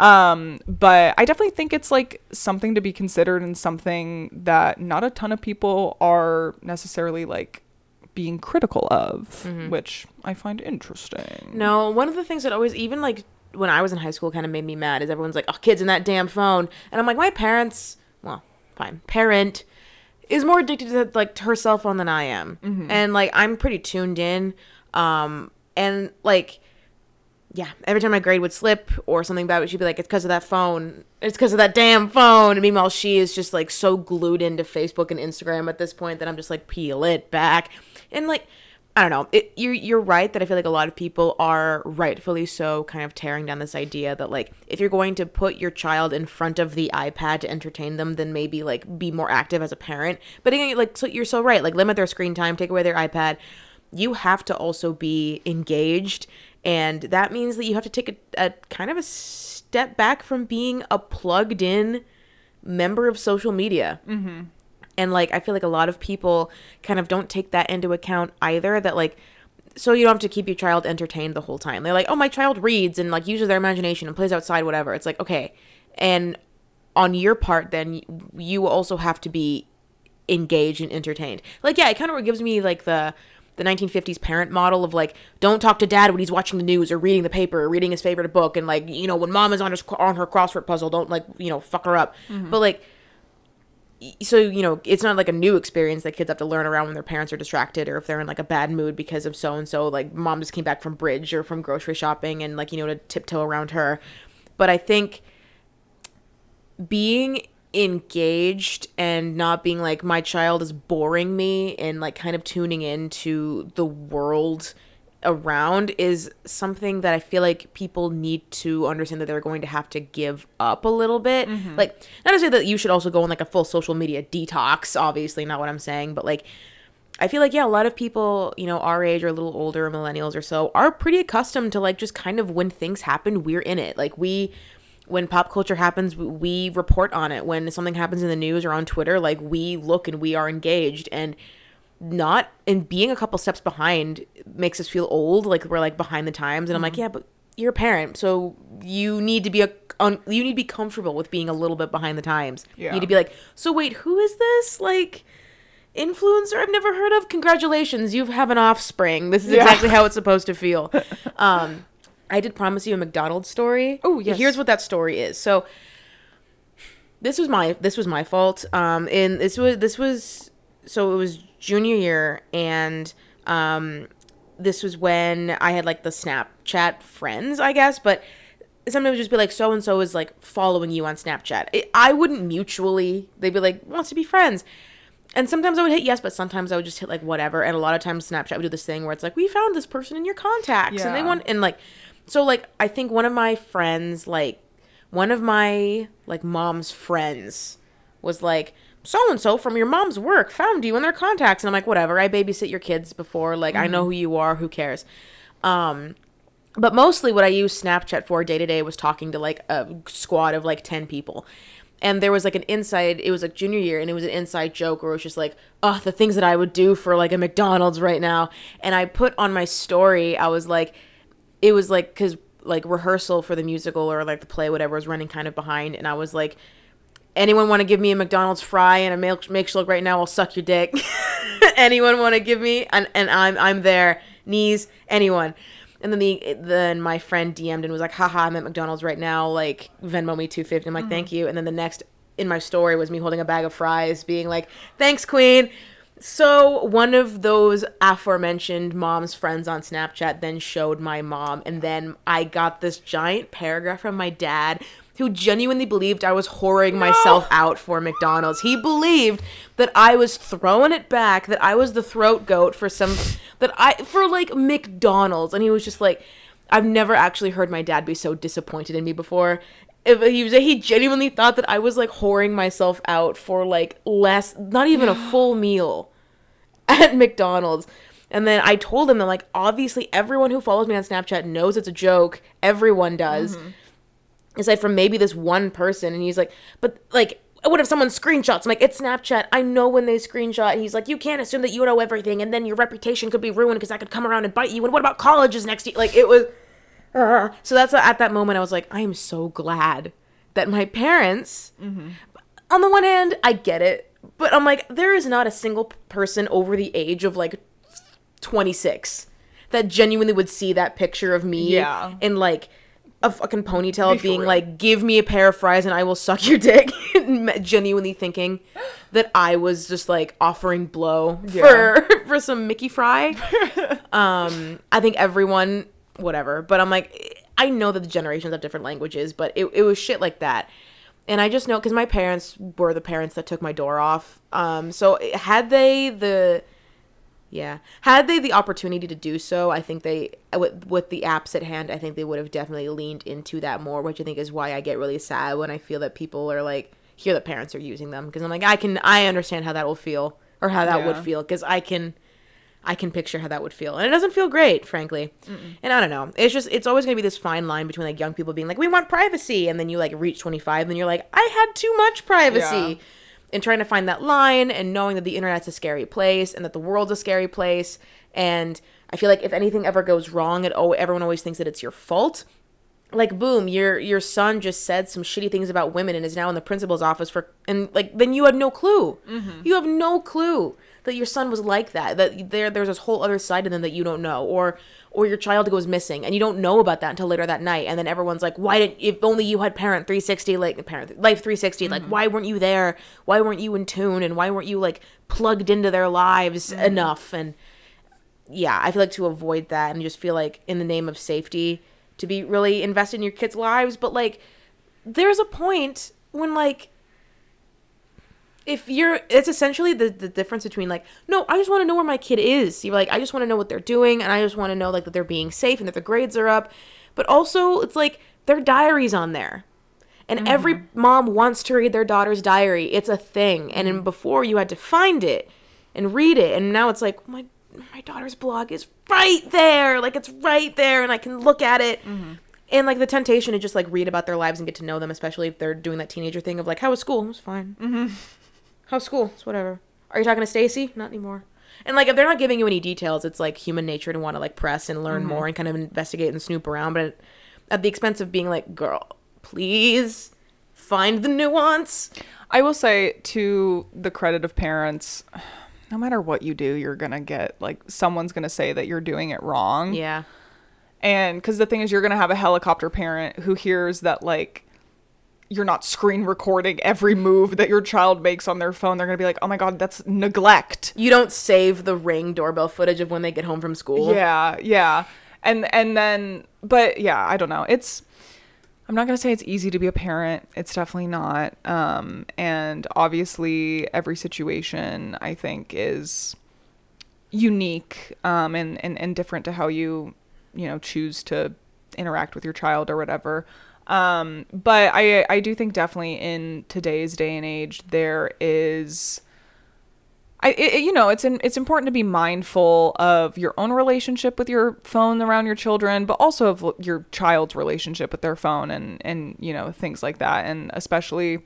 Speaker 1: Um, but I definitely think it's like something to be considered and something that not a ton of people are necessarily like being critical of, which I find interesting.
Speaker 2: No, one of the things that always, even like when I was in high school, kind of made me mad is everyone's like, "Oh, kids in that damn phone," and I'm like, my parents, well, fine, parent is more addicted to like to her cell phone than I am, and like I'm pretty tuned in, um, and like. Yeah, every time my grade would slip or something bad, she'd be like, "It's because of that phone. It's because of that damn phone." And meanwhile, she is just like so glued into Facebook and Instagram at this point that I'm just like, "Peel it back." And like, I don't know. It, you're you're right that I feel like a lot of people are rightfully so kind of tearing down this idea that like if you're going to put your child in front of the iPad to entertain them, then maybe like be more active as a parent. But again, like so you're so right. Like limit their screen time, take away their iPad. You have to also be engaged, and that means that you have to take a, a kind of a step back from being a plugged in member of social media. Mm-hmm. And like I feel like a lot of people kind of don't take that into account either that like so you don't have to keep your child entertained the whole time. They're like, "Oh, my child reads and like uses their imagination and plays outside whatever." It's like, "Okay." And on your part then you also have to be engaged and entertained. Like yeah, it kind of gives me like the the 1950s parent model of like don't talk to dad when he's watching the news or reading the paper or reading his favorite book and like you know when mom is on his on her crossword puzzle don't like you know fuck her up. Mm-hmm. But like so you know it's not like a new experience that kids have to learn around when their parents are distracted or if they're in like a bad mood because of so and so like mom just came back from bridge or from grocery shopping and like you know to tiptoe around her. But i think being engaged and not being like my child is boring me and like kind of tuning into the world around is something that I feel like people need to understand that they're going to have to give up a little bit. Mm-hmm. Like, not to say that you should also go on like a full social media detox, obviously, not what I'm saying, but like, I feel like, yeah, a lot of people, you know, our age or a little older, millennials or so, are pretty accustomed to like just kind of when things happen, we're in it. Like, we, when pop culture happens, we- we report on it. When something happens in the news or on Twitter, like, we look and we are engaged. And, not and being a couple steps behind makes us feel old like we're like behind the times and i'm like yeah but you're a parent so you need to be a un, you need to be comfortable with being a little bit behind the times. You need to be like so wait who is this like influencer i've never heard of? Congratulations you have an offspring. This is
Speaker 1: Yeah.
Speaker 2: exactly how it's supposed to feel. Um i did promise you a mcdonald's story.
Speaker 1: Oh, yes.
Speaker 2: here's what that story is. So this was my this was my fault. Um and this was this was so it was junior year and um this was when i had like the snapchat friends i guess but sometimes it would just be like so and so is like following you on snapchat it, i wouldn't mutually they'd be like wants to be friends and sometimes I would hit yes, but sometimes I would just hit like whatever. And a lot of times Snapchat would do this thing where it's like, we found this person in your contacts, and they want and like, so like I think one of my friends, like one of my like mom's friends, was like, so and so from your mom's work found you in their contacts, and I'm like, whatever. I babysit your kids before, like I know who you are. Who cares? Um, but mostly what I used Snapchat for day to day was talking to like a squad of like 10 people. And there was like an inside, it was like junior year, and it was an inside joke where it was just like, oh, the things that I would do for like a McDonald's right now. And I put on my story, I was like, it was like, cause like rehearsal for the musical or like the play, whatever, was running kind of behind. And I was like, anyone want to give me a McDonald's fry and a milk milkshake right now? I'll suck your dick. anyone want to give me? And and I'm I'm there. Knees. Anyone. And then the then my friend DM'd and was like, haha, I'm at McDonald's right now. Like Venmo me two fifty. I'm like, thank mm-hmm. you. And then the next in my story was me holding a bag of fries, being like, thanks, Queen. So one of those aforementioned mom's friends on Snapchat then showed my mom, and then I got this giant paragraph from my dad who genuinely believed I was whoring myself out for McDonald's. He believed that I was throwing it back, that I was the throat goat for some that I for like McDonald's, and he was just like, I've never actually heard my dad be so disappointed in me before. If he was, he genuinely thought that I was like whoring myself out for like less, not even a full meal at McDonald's. And then I told him that like obviously everyone who follows me on Snapchat knows it's a joke. Everyone does. Mm-hmm. Aside from maybe this one person and he's like but like what if someone screenshots? I'm like, it's Snapchat. I know when they screenshot. And he's like, you can't assume that you know everything, and then your reputation could be ruined because I could come around and bite you. And what about colleges next year? Like, it was. Uh, so that's at that moment I was like, I am so glad that my parents. On the one hand, I get it, but I'm like, there is not a single person over the age of like 26 that genuinely would see that picture of me
Speaker 1: Yeah.
Speaker 2: in like a fucking ponytail
Speaker 1: Be
Speaker 2: being
Speaker 1: real.
Speaker 2: like, give me a pair of fries and I will suck your dick. genuinely thinking that I was just like offering blow for for some Mickey fry. um, I think everyone, whatever. But I'm like, I know that the generations have different languages, but it, it was shit like that. And I just know because my parents were the parents that took my door off. Um, so had they the yeah. Had they the opportunity to do so, I think they with with the apps at hand, I think they would have definitely leaned into that more, which I think is why I get really sad when I feel that people are like hear that parents are using them because I'm like I can I understand how that will feel or how that would feel because I can I can picture how that would feel. And it doesn't feel great, frankly. And I don't know. It's just it's always going to be this fine line between like young people being like we want privacy and then you like reach 25 and you're like I had too much privacy
Speaker 1: Yeah.
Speaker 2: And trying to find that line and knowing that the internet's a scary place and that the world's a scary place. And i feel like if anything ever goes wrong it oh everyone always thinks that it's your fault. Like boom your your son just said some shitty things about women and is now in the principal's office for and like then you had no clue. Mm-hmm. You have no clue that your son was like that that there there's this whole other side to them that you don't know or or your child goes missing and you don't know about that until later that night and then everyone's like why didn't if only you had parent 360 like parent life 360 like mm-hmm. why weren't you there? Why weren't you in tune? And why weren't you like plugged into their lives mm-hmm. enough? And yeah, I feel like to avoid that and just feel like in the name of safety to be really invested in your kids' lives, but like there's a point when like if you're it's essentially the, the difference between like no i just want to know where my kid is. You're like i just want to know what they're doing and i just want to know like that they're being safe and that their grades are up. But also it's like their diaries on there. And every mm-hmm. mom wants to read their daughter's diary. It's a thing. And then mm-hmm. before you had to find it and read it. And now it's like my my daughter's blog is right there. Like it's right there and i can look at it. Mm-hmm. And like the temptation to just like read about their lives and get to know them especially if they're doing that teenager thing of like how was school? It was fine how's school? It's whatever. Are you talking to stacy? Not anymore. And like if they're not giving you any details it's like human nature to want to like press and learn mm-hmm. more and kind of investigate and snoop around but at the expense of being like girl please find the nuance.
Speaker 1: I will say to the credit of parents, no matter what you do, you're gonna get like someone's gonna say that you're doing it wrong.
Speaker 2: yeah.
Speaker 1: And because the thing is, you're gonna have a helicopter parent who hears that like you're not screen recording every move that your child makes on their phone. They're gonna be like, oh my god, that's neglect.
Speaker 2: you don't save the ring doorbell footage of when they get home from school
Speaker 1: Yeah, yeah. And and then but yeah, I don't know. It's I'm not going to say it's easy to be a parent. It's definitely not. Um and obviously every situation I think is unique um and and, and different to how you, you know, choose to interact with your child or whatever. Um but I I do think definitely in today's day and age there is I, it, you know, it's in, it's important to be mindful of your own relationship with your phone around your children, but also of your child's relationship with their phone and and you know things like that, and especially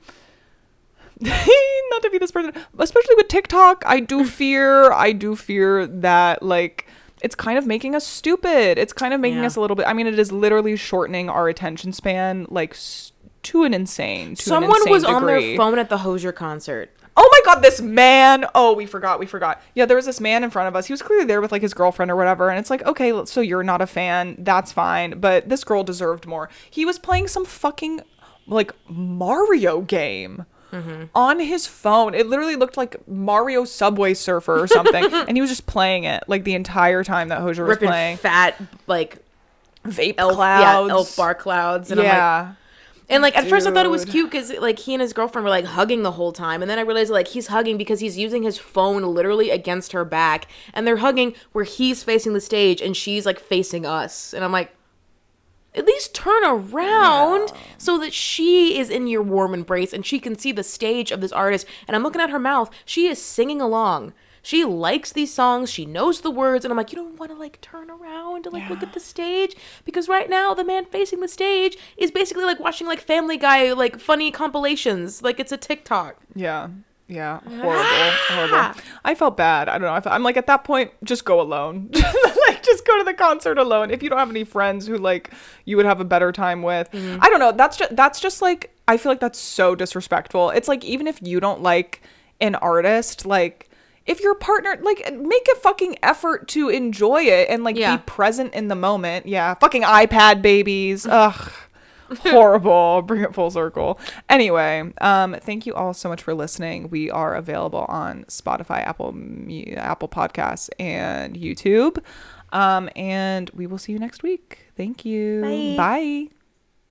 Speaker 1: not to be this person, especially with TikTok, I do fear, I do fear that like it's kind of making us stupid. It's kind of making
Speaker 2: Yeah.
Speaker 1: us a little bit. I mean, it is literally shortening our attention span like s- to an insane. To an
Speaker 2: someone
Speaker 1: insane
Speaker 2: was on their phone at the Hozier concert
Speaker 1: Oh my god, this man. Oh, we forgot. We forgot. Yeah, there was this man in front of us. He was clearly there with like his girlfriend or whatever. And it's like, okay, so you're not a fan. That's fine. But this girl deserved more. He was playing some fucking like Mario game Mm-hmm. on his phone. It literally looked like Mario Subway Surfer or something. and he was just playing it like the entire time that Hozier was playing.
Speaker 2: fat like
Speaker 1: Vape
Speaker 2: elf,
Speaker 1: clouds.
Speaker 2: yeah, elf bar clouds and I'm like
Speaker 1: yeah.
Speaker 2: And like at first I thought it was cute because like he and his girlfriend were like hugging the whole time, and then I realized like he's hugging because he's using his phone literally against her back, and they're hugging where he's facing the stage and she's like facing us, and I'm like, at least turn around so that she is in your warm embrace and she can see the stage of this artist. And I'm looking at her mouth; she is singing along. She likes these songs. She knows the words, and I'm like, you don't want to like turn around and like look at the stage because right now the man facing the stage is basically like watching like Family Guy like funny compilations, like it's a TikTok.
Speaker 1: Yeah. Yeah. Horrible. horrible. I felt bad. I don't know. I felt, I'm like, at that point, just go alone. like, just go to the concert alone. If you don't have any friends who, like, you would have a better time with. Mm-hmm. I don't know. That's just, that's just like, I feel like that's so disrespectful. It's like, even if you don't like an artist, like, if your partner, like, make a fucking effort to enjoy it and, like,
Speaker 2: Yeah.
Speaker 1: be present in the moment. Yeah. Fucking iPad babies. Ugh horrible. Bring it full circle. Anyway um thank you all so much for listening. We are available on spotify apple apple podcasts and youtube. Um and we will see you next week. Thank you.
Speaker 2: Bye.
Speaker 1: bye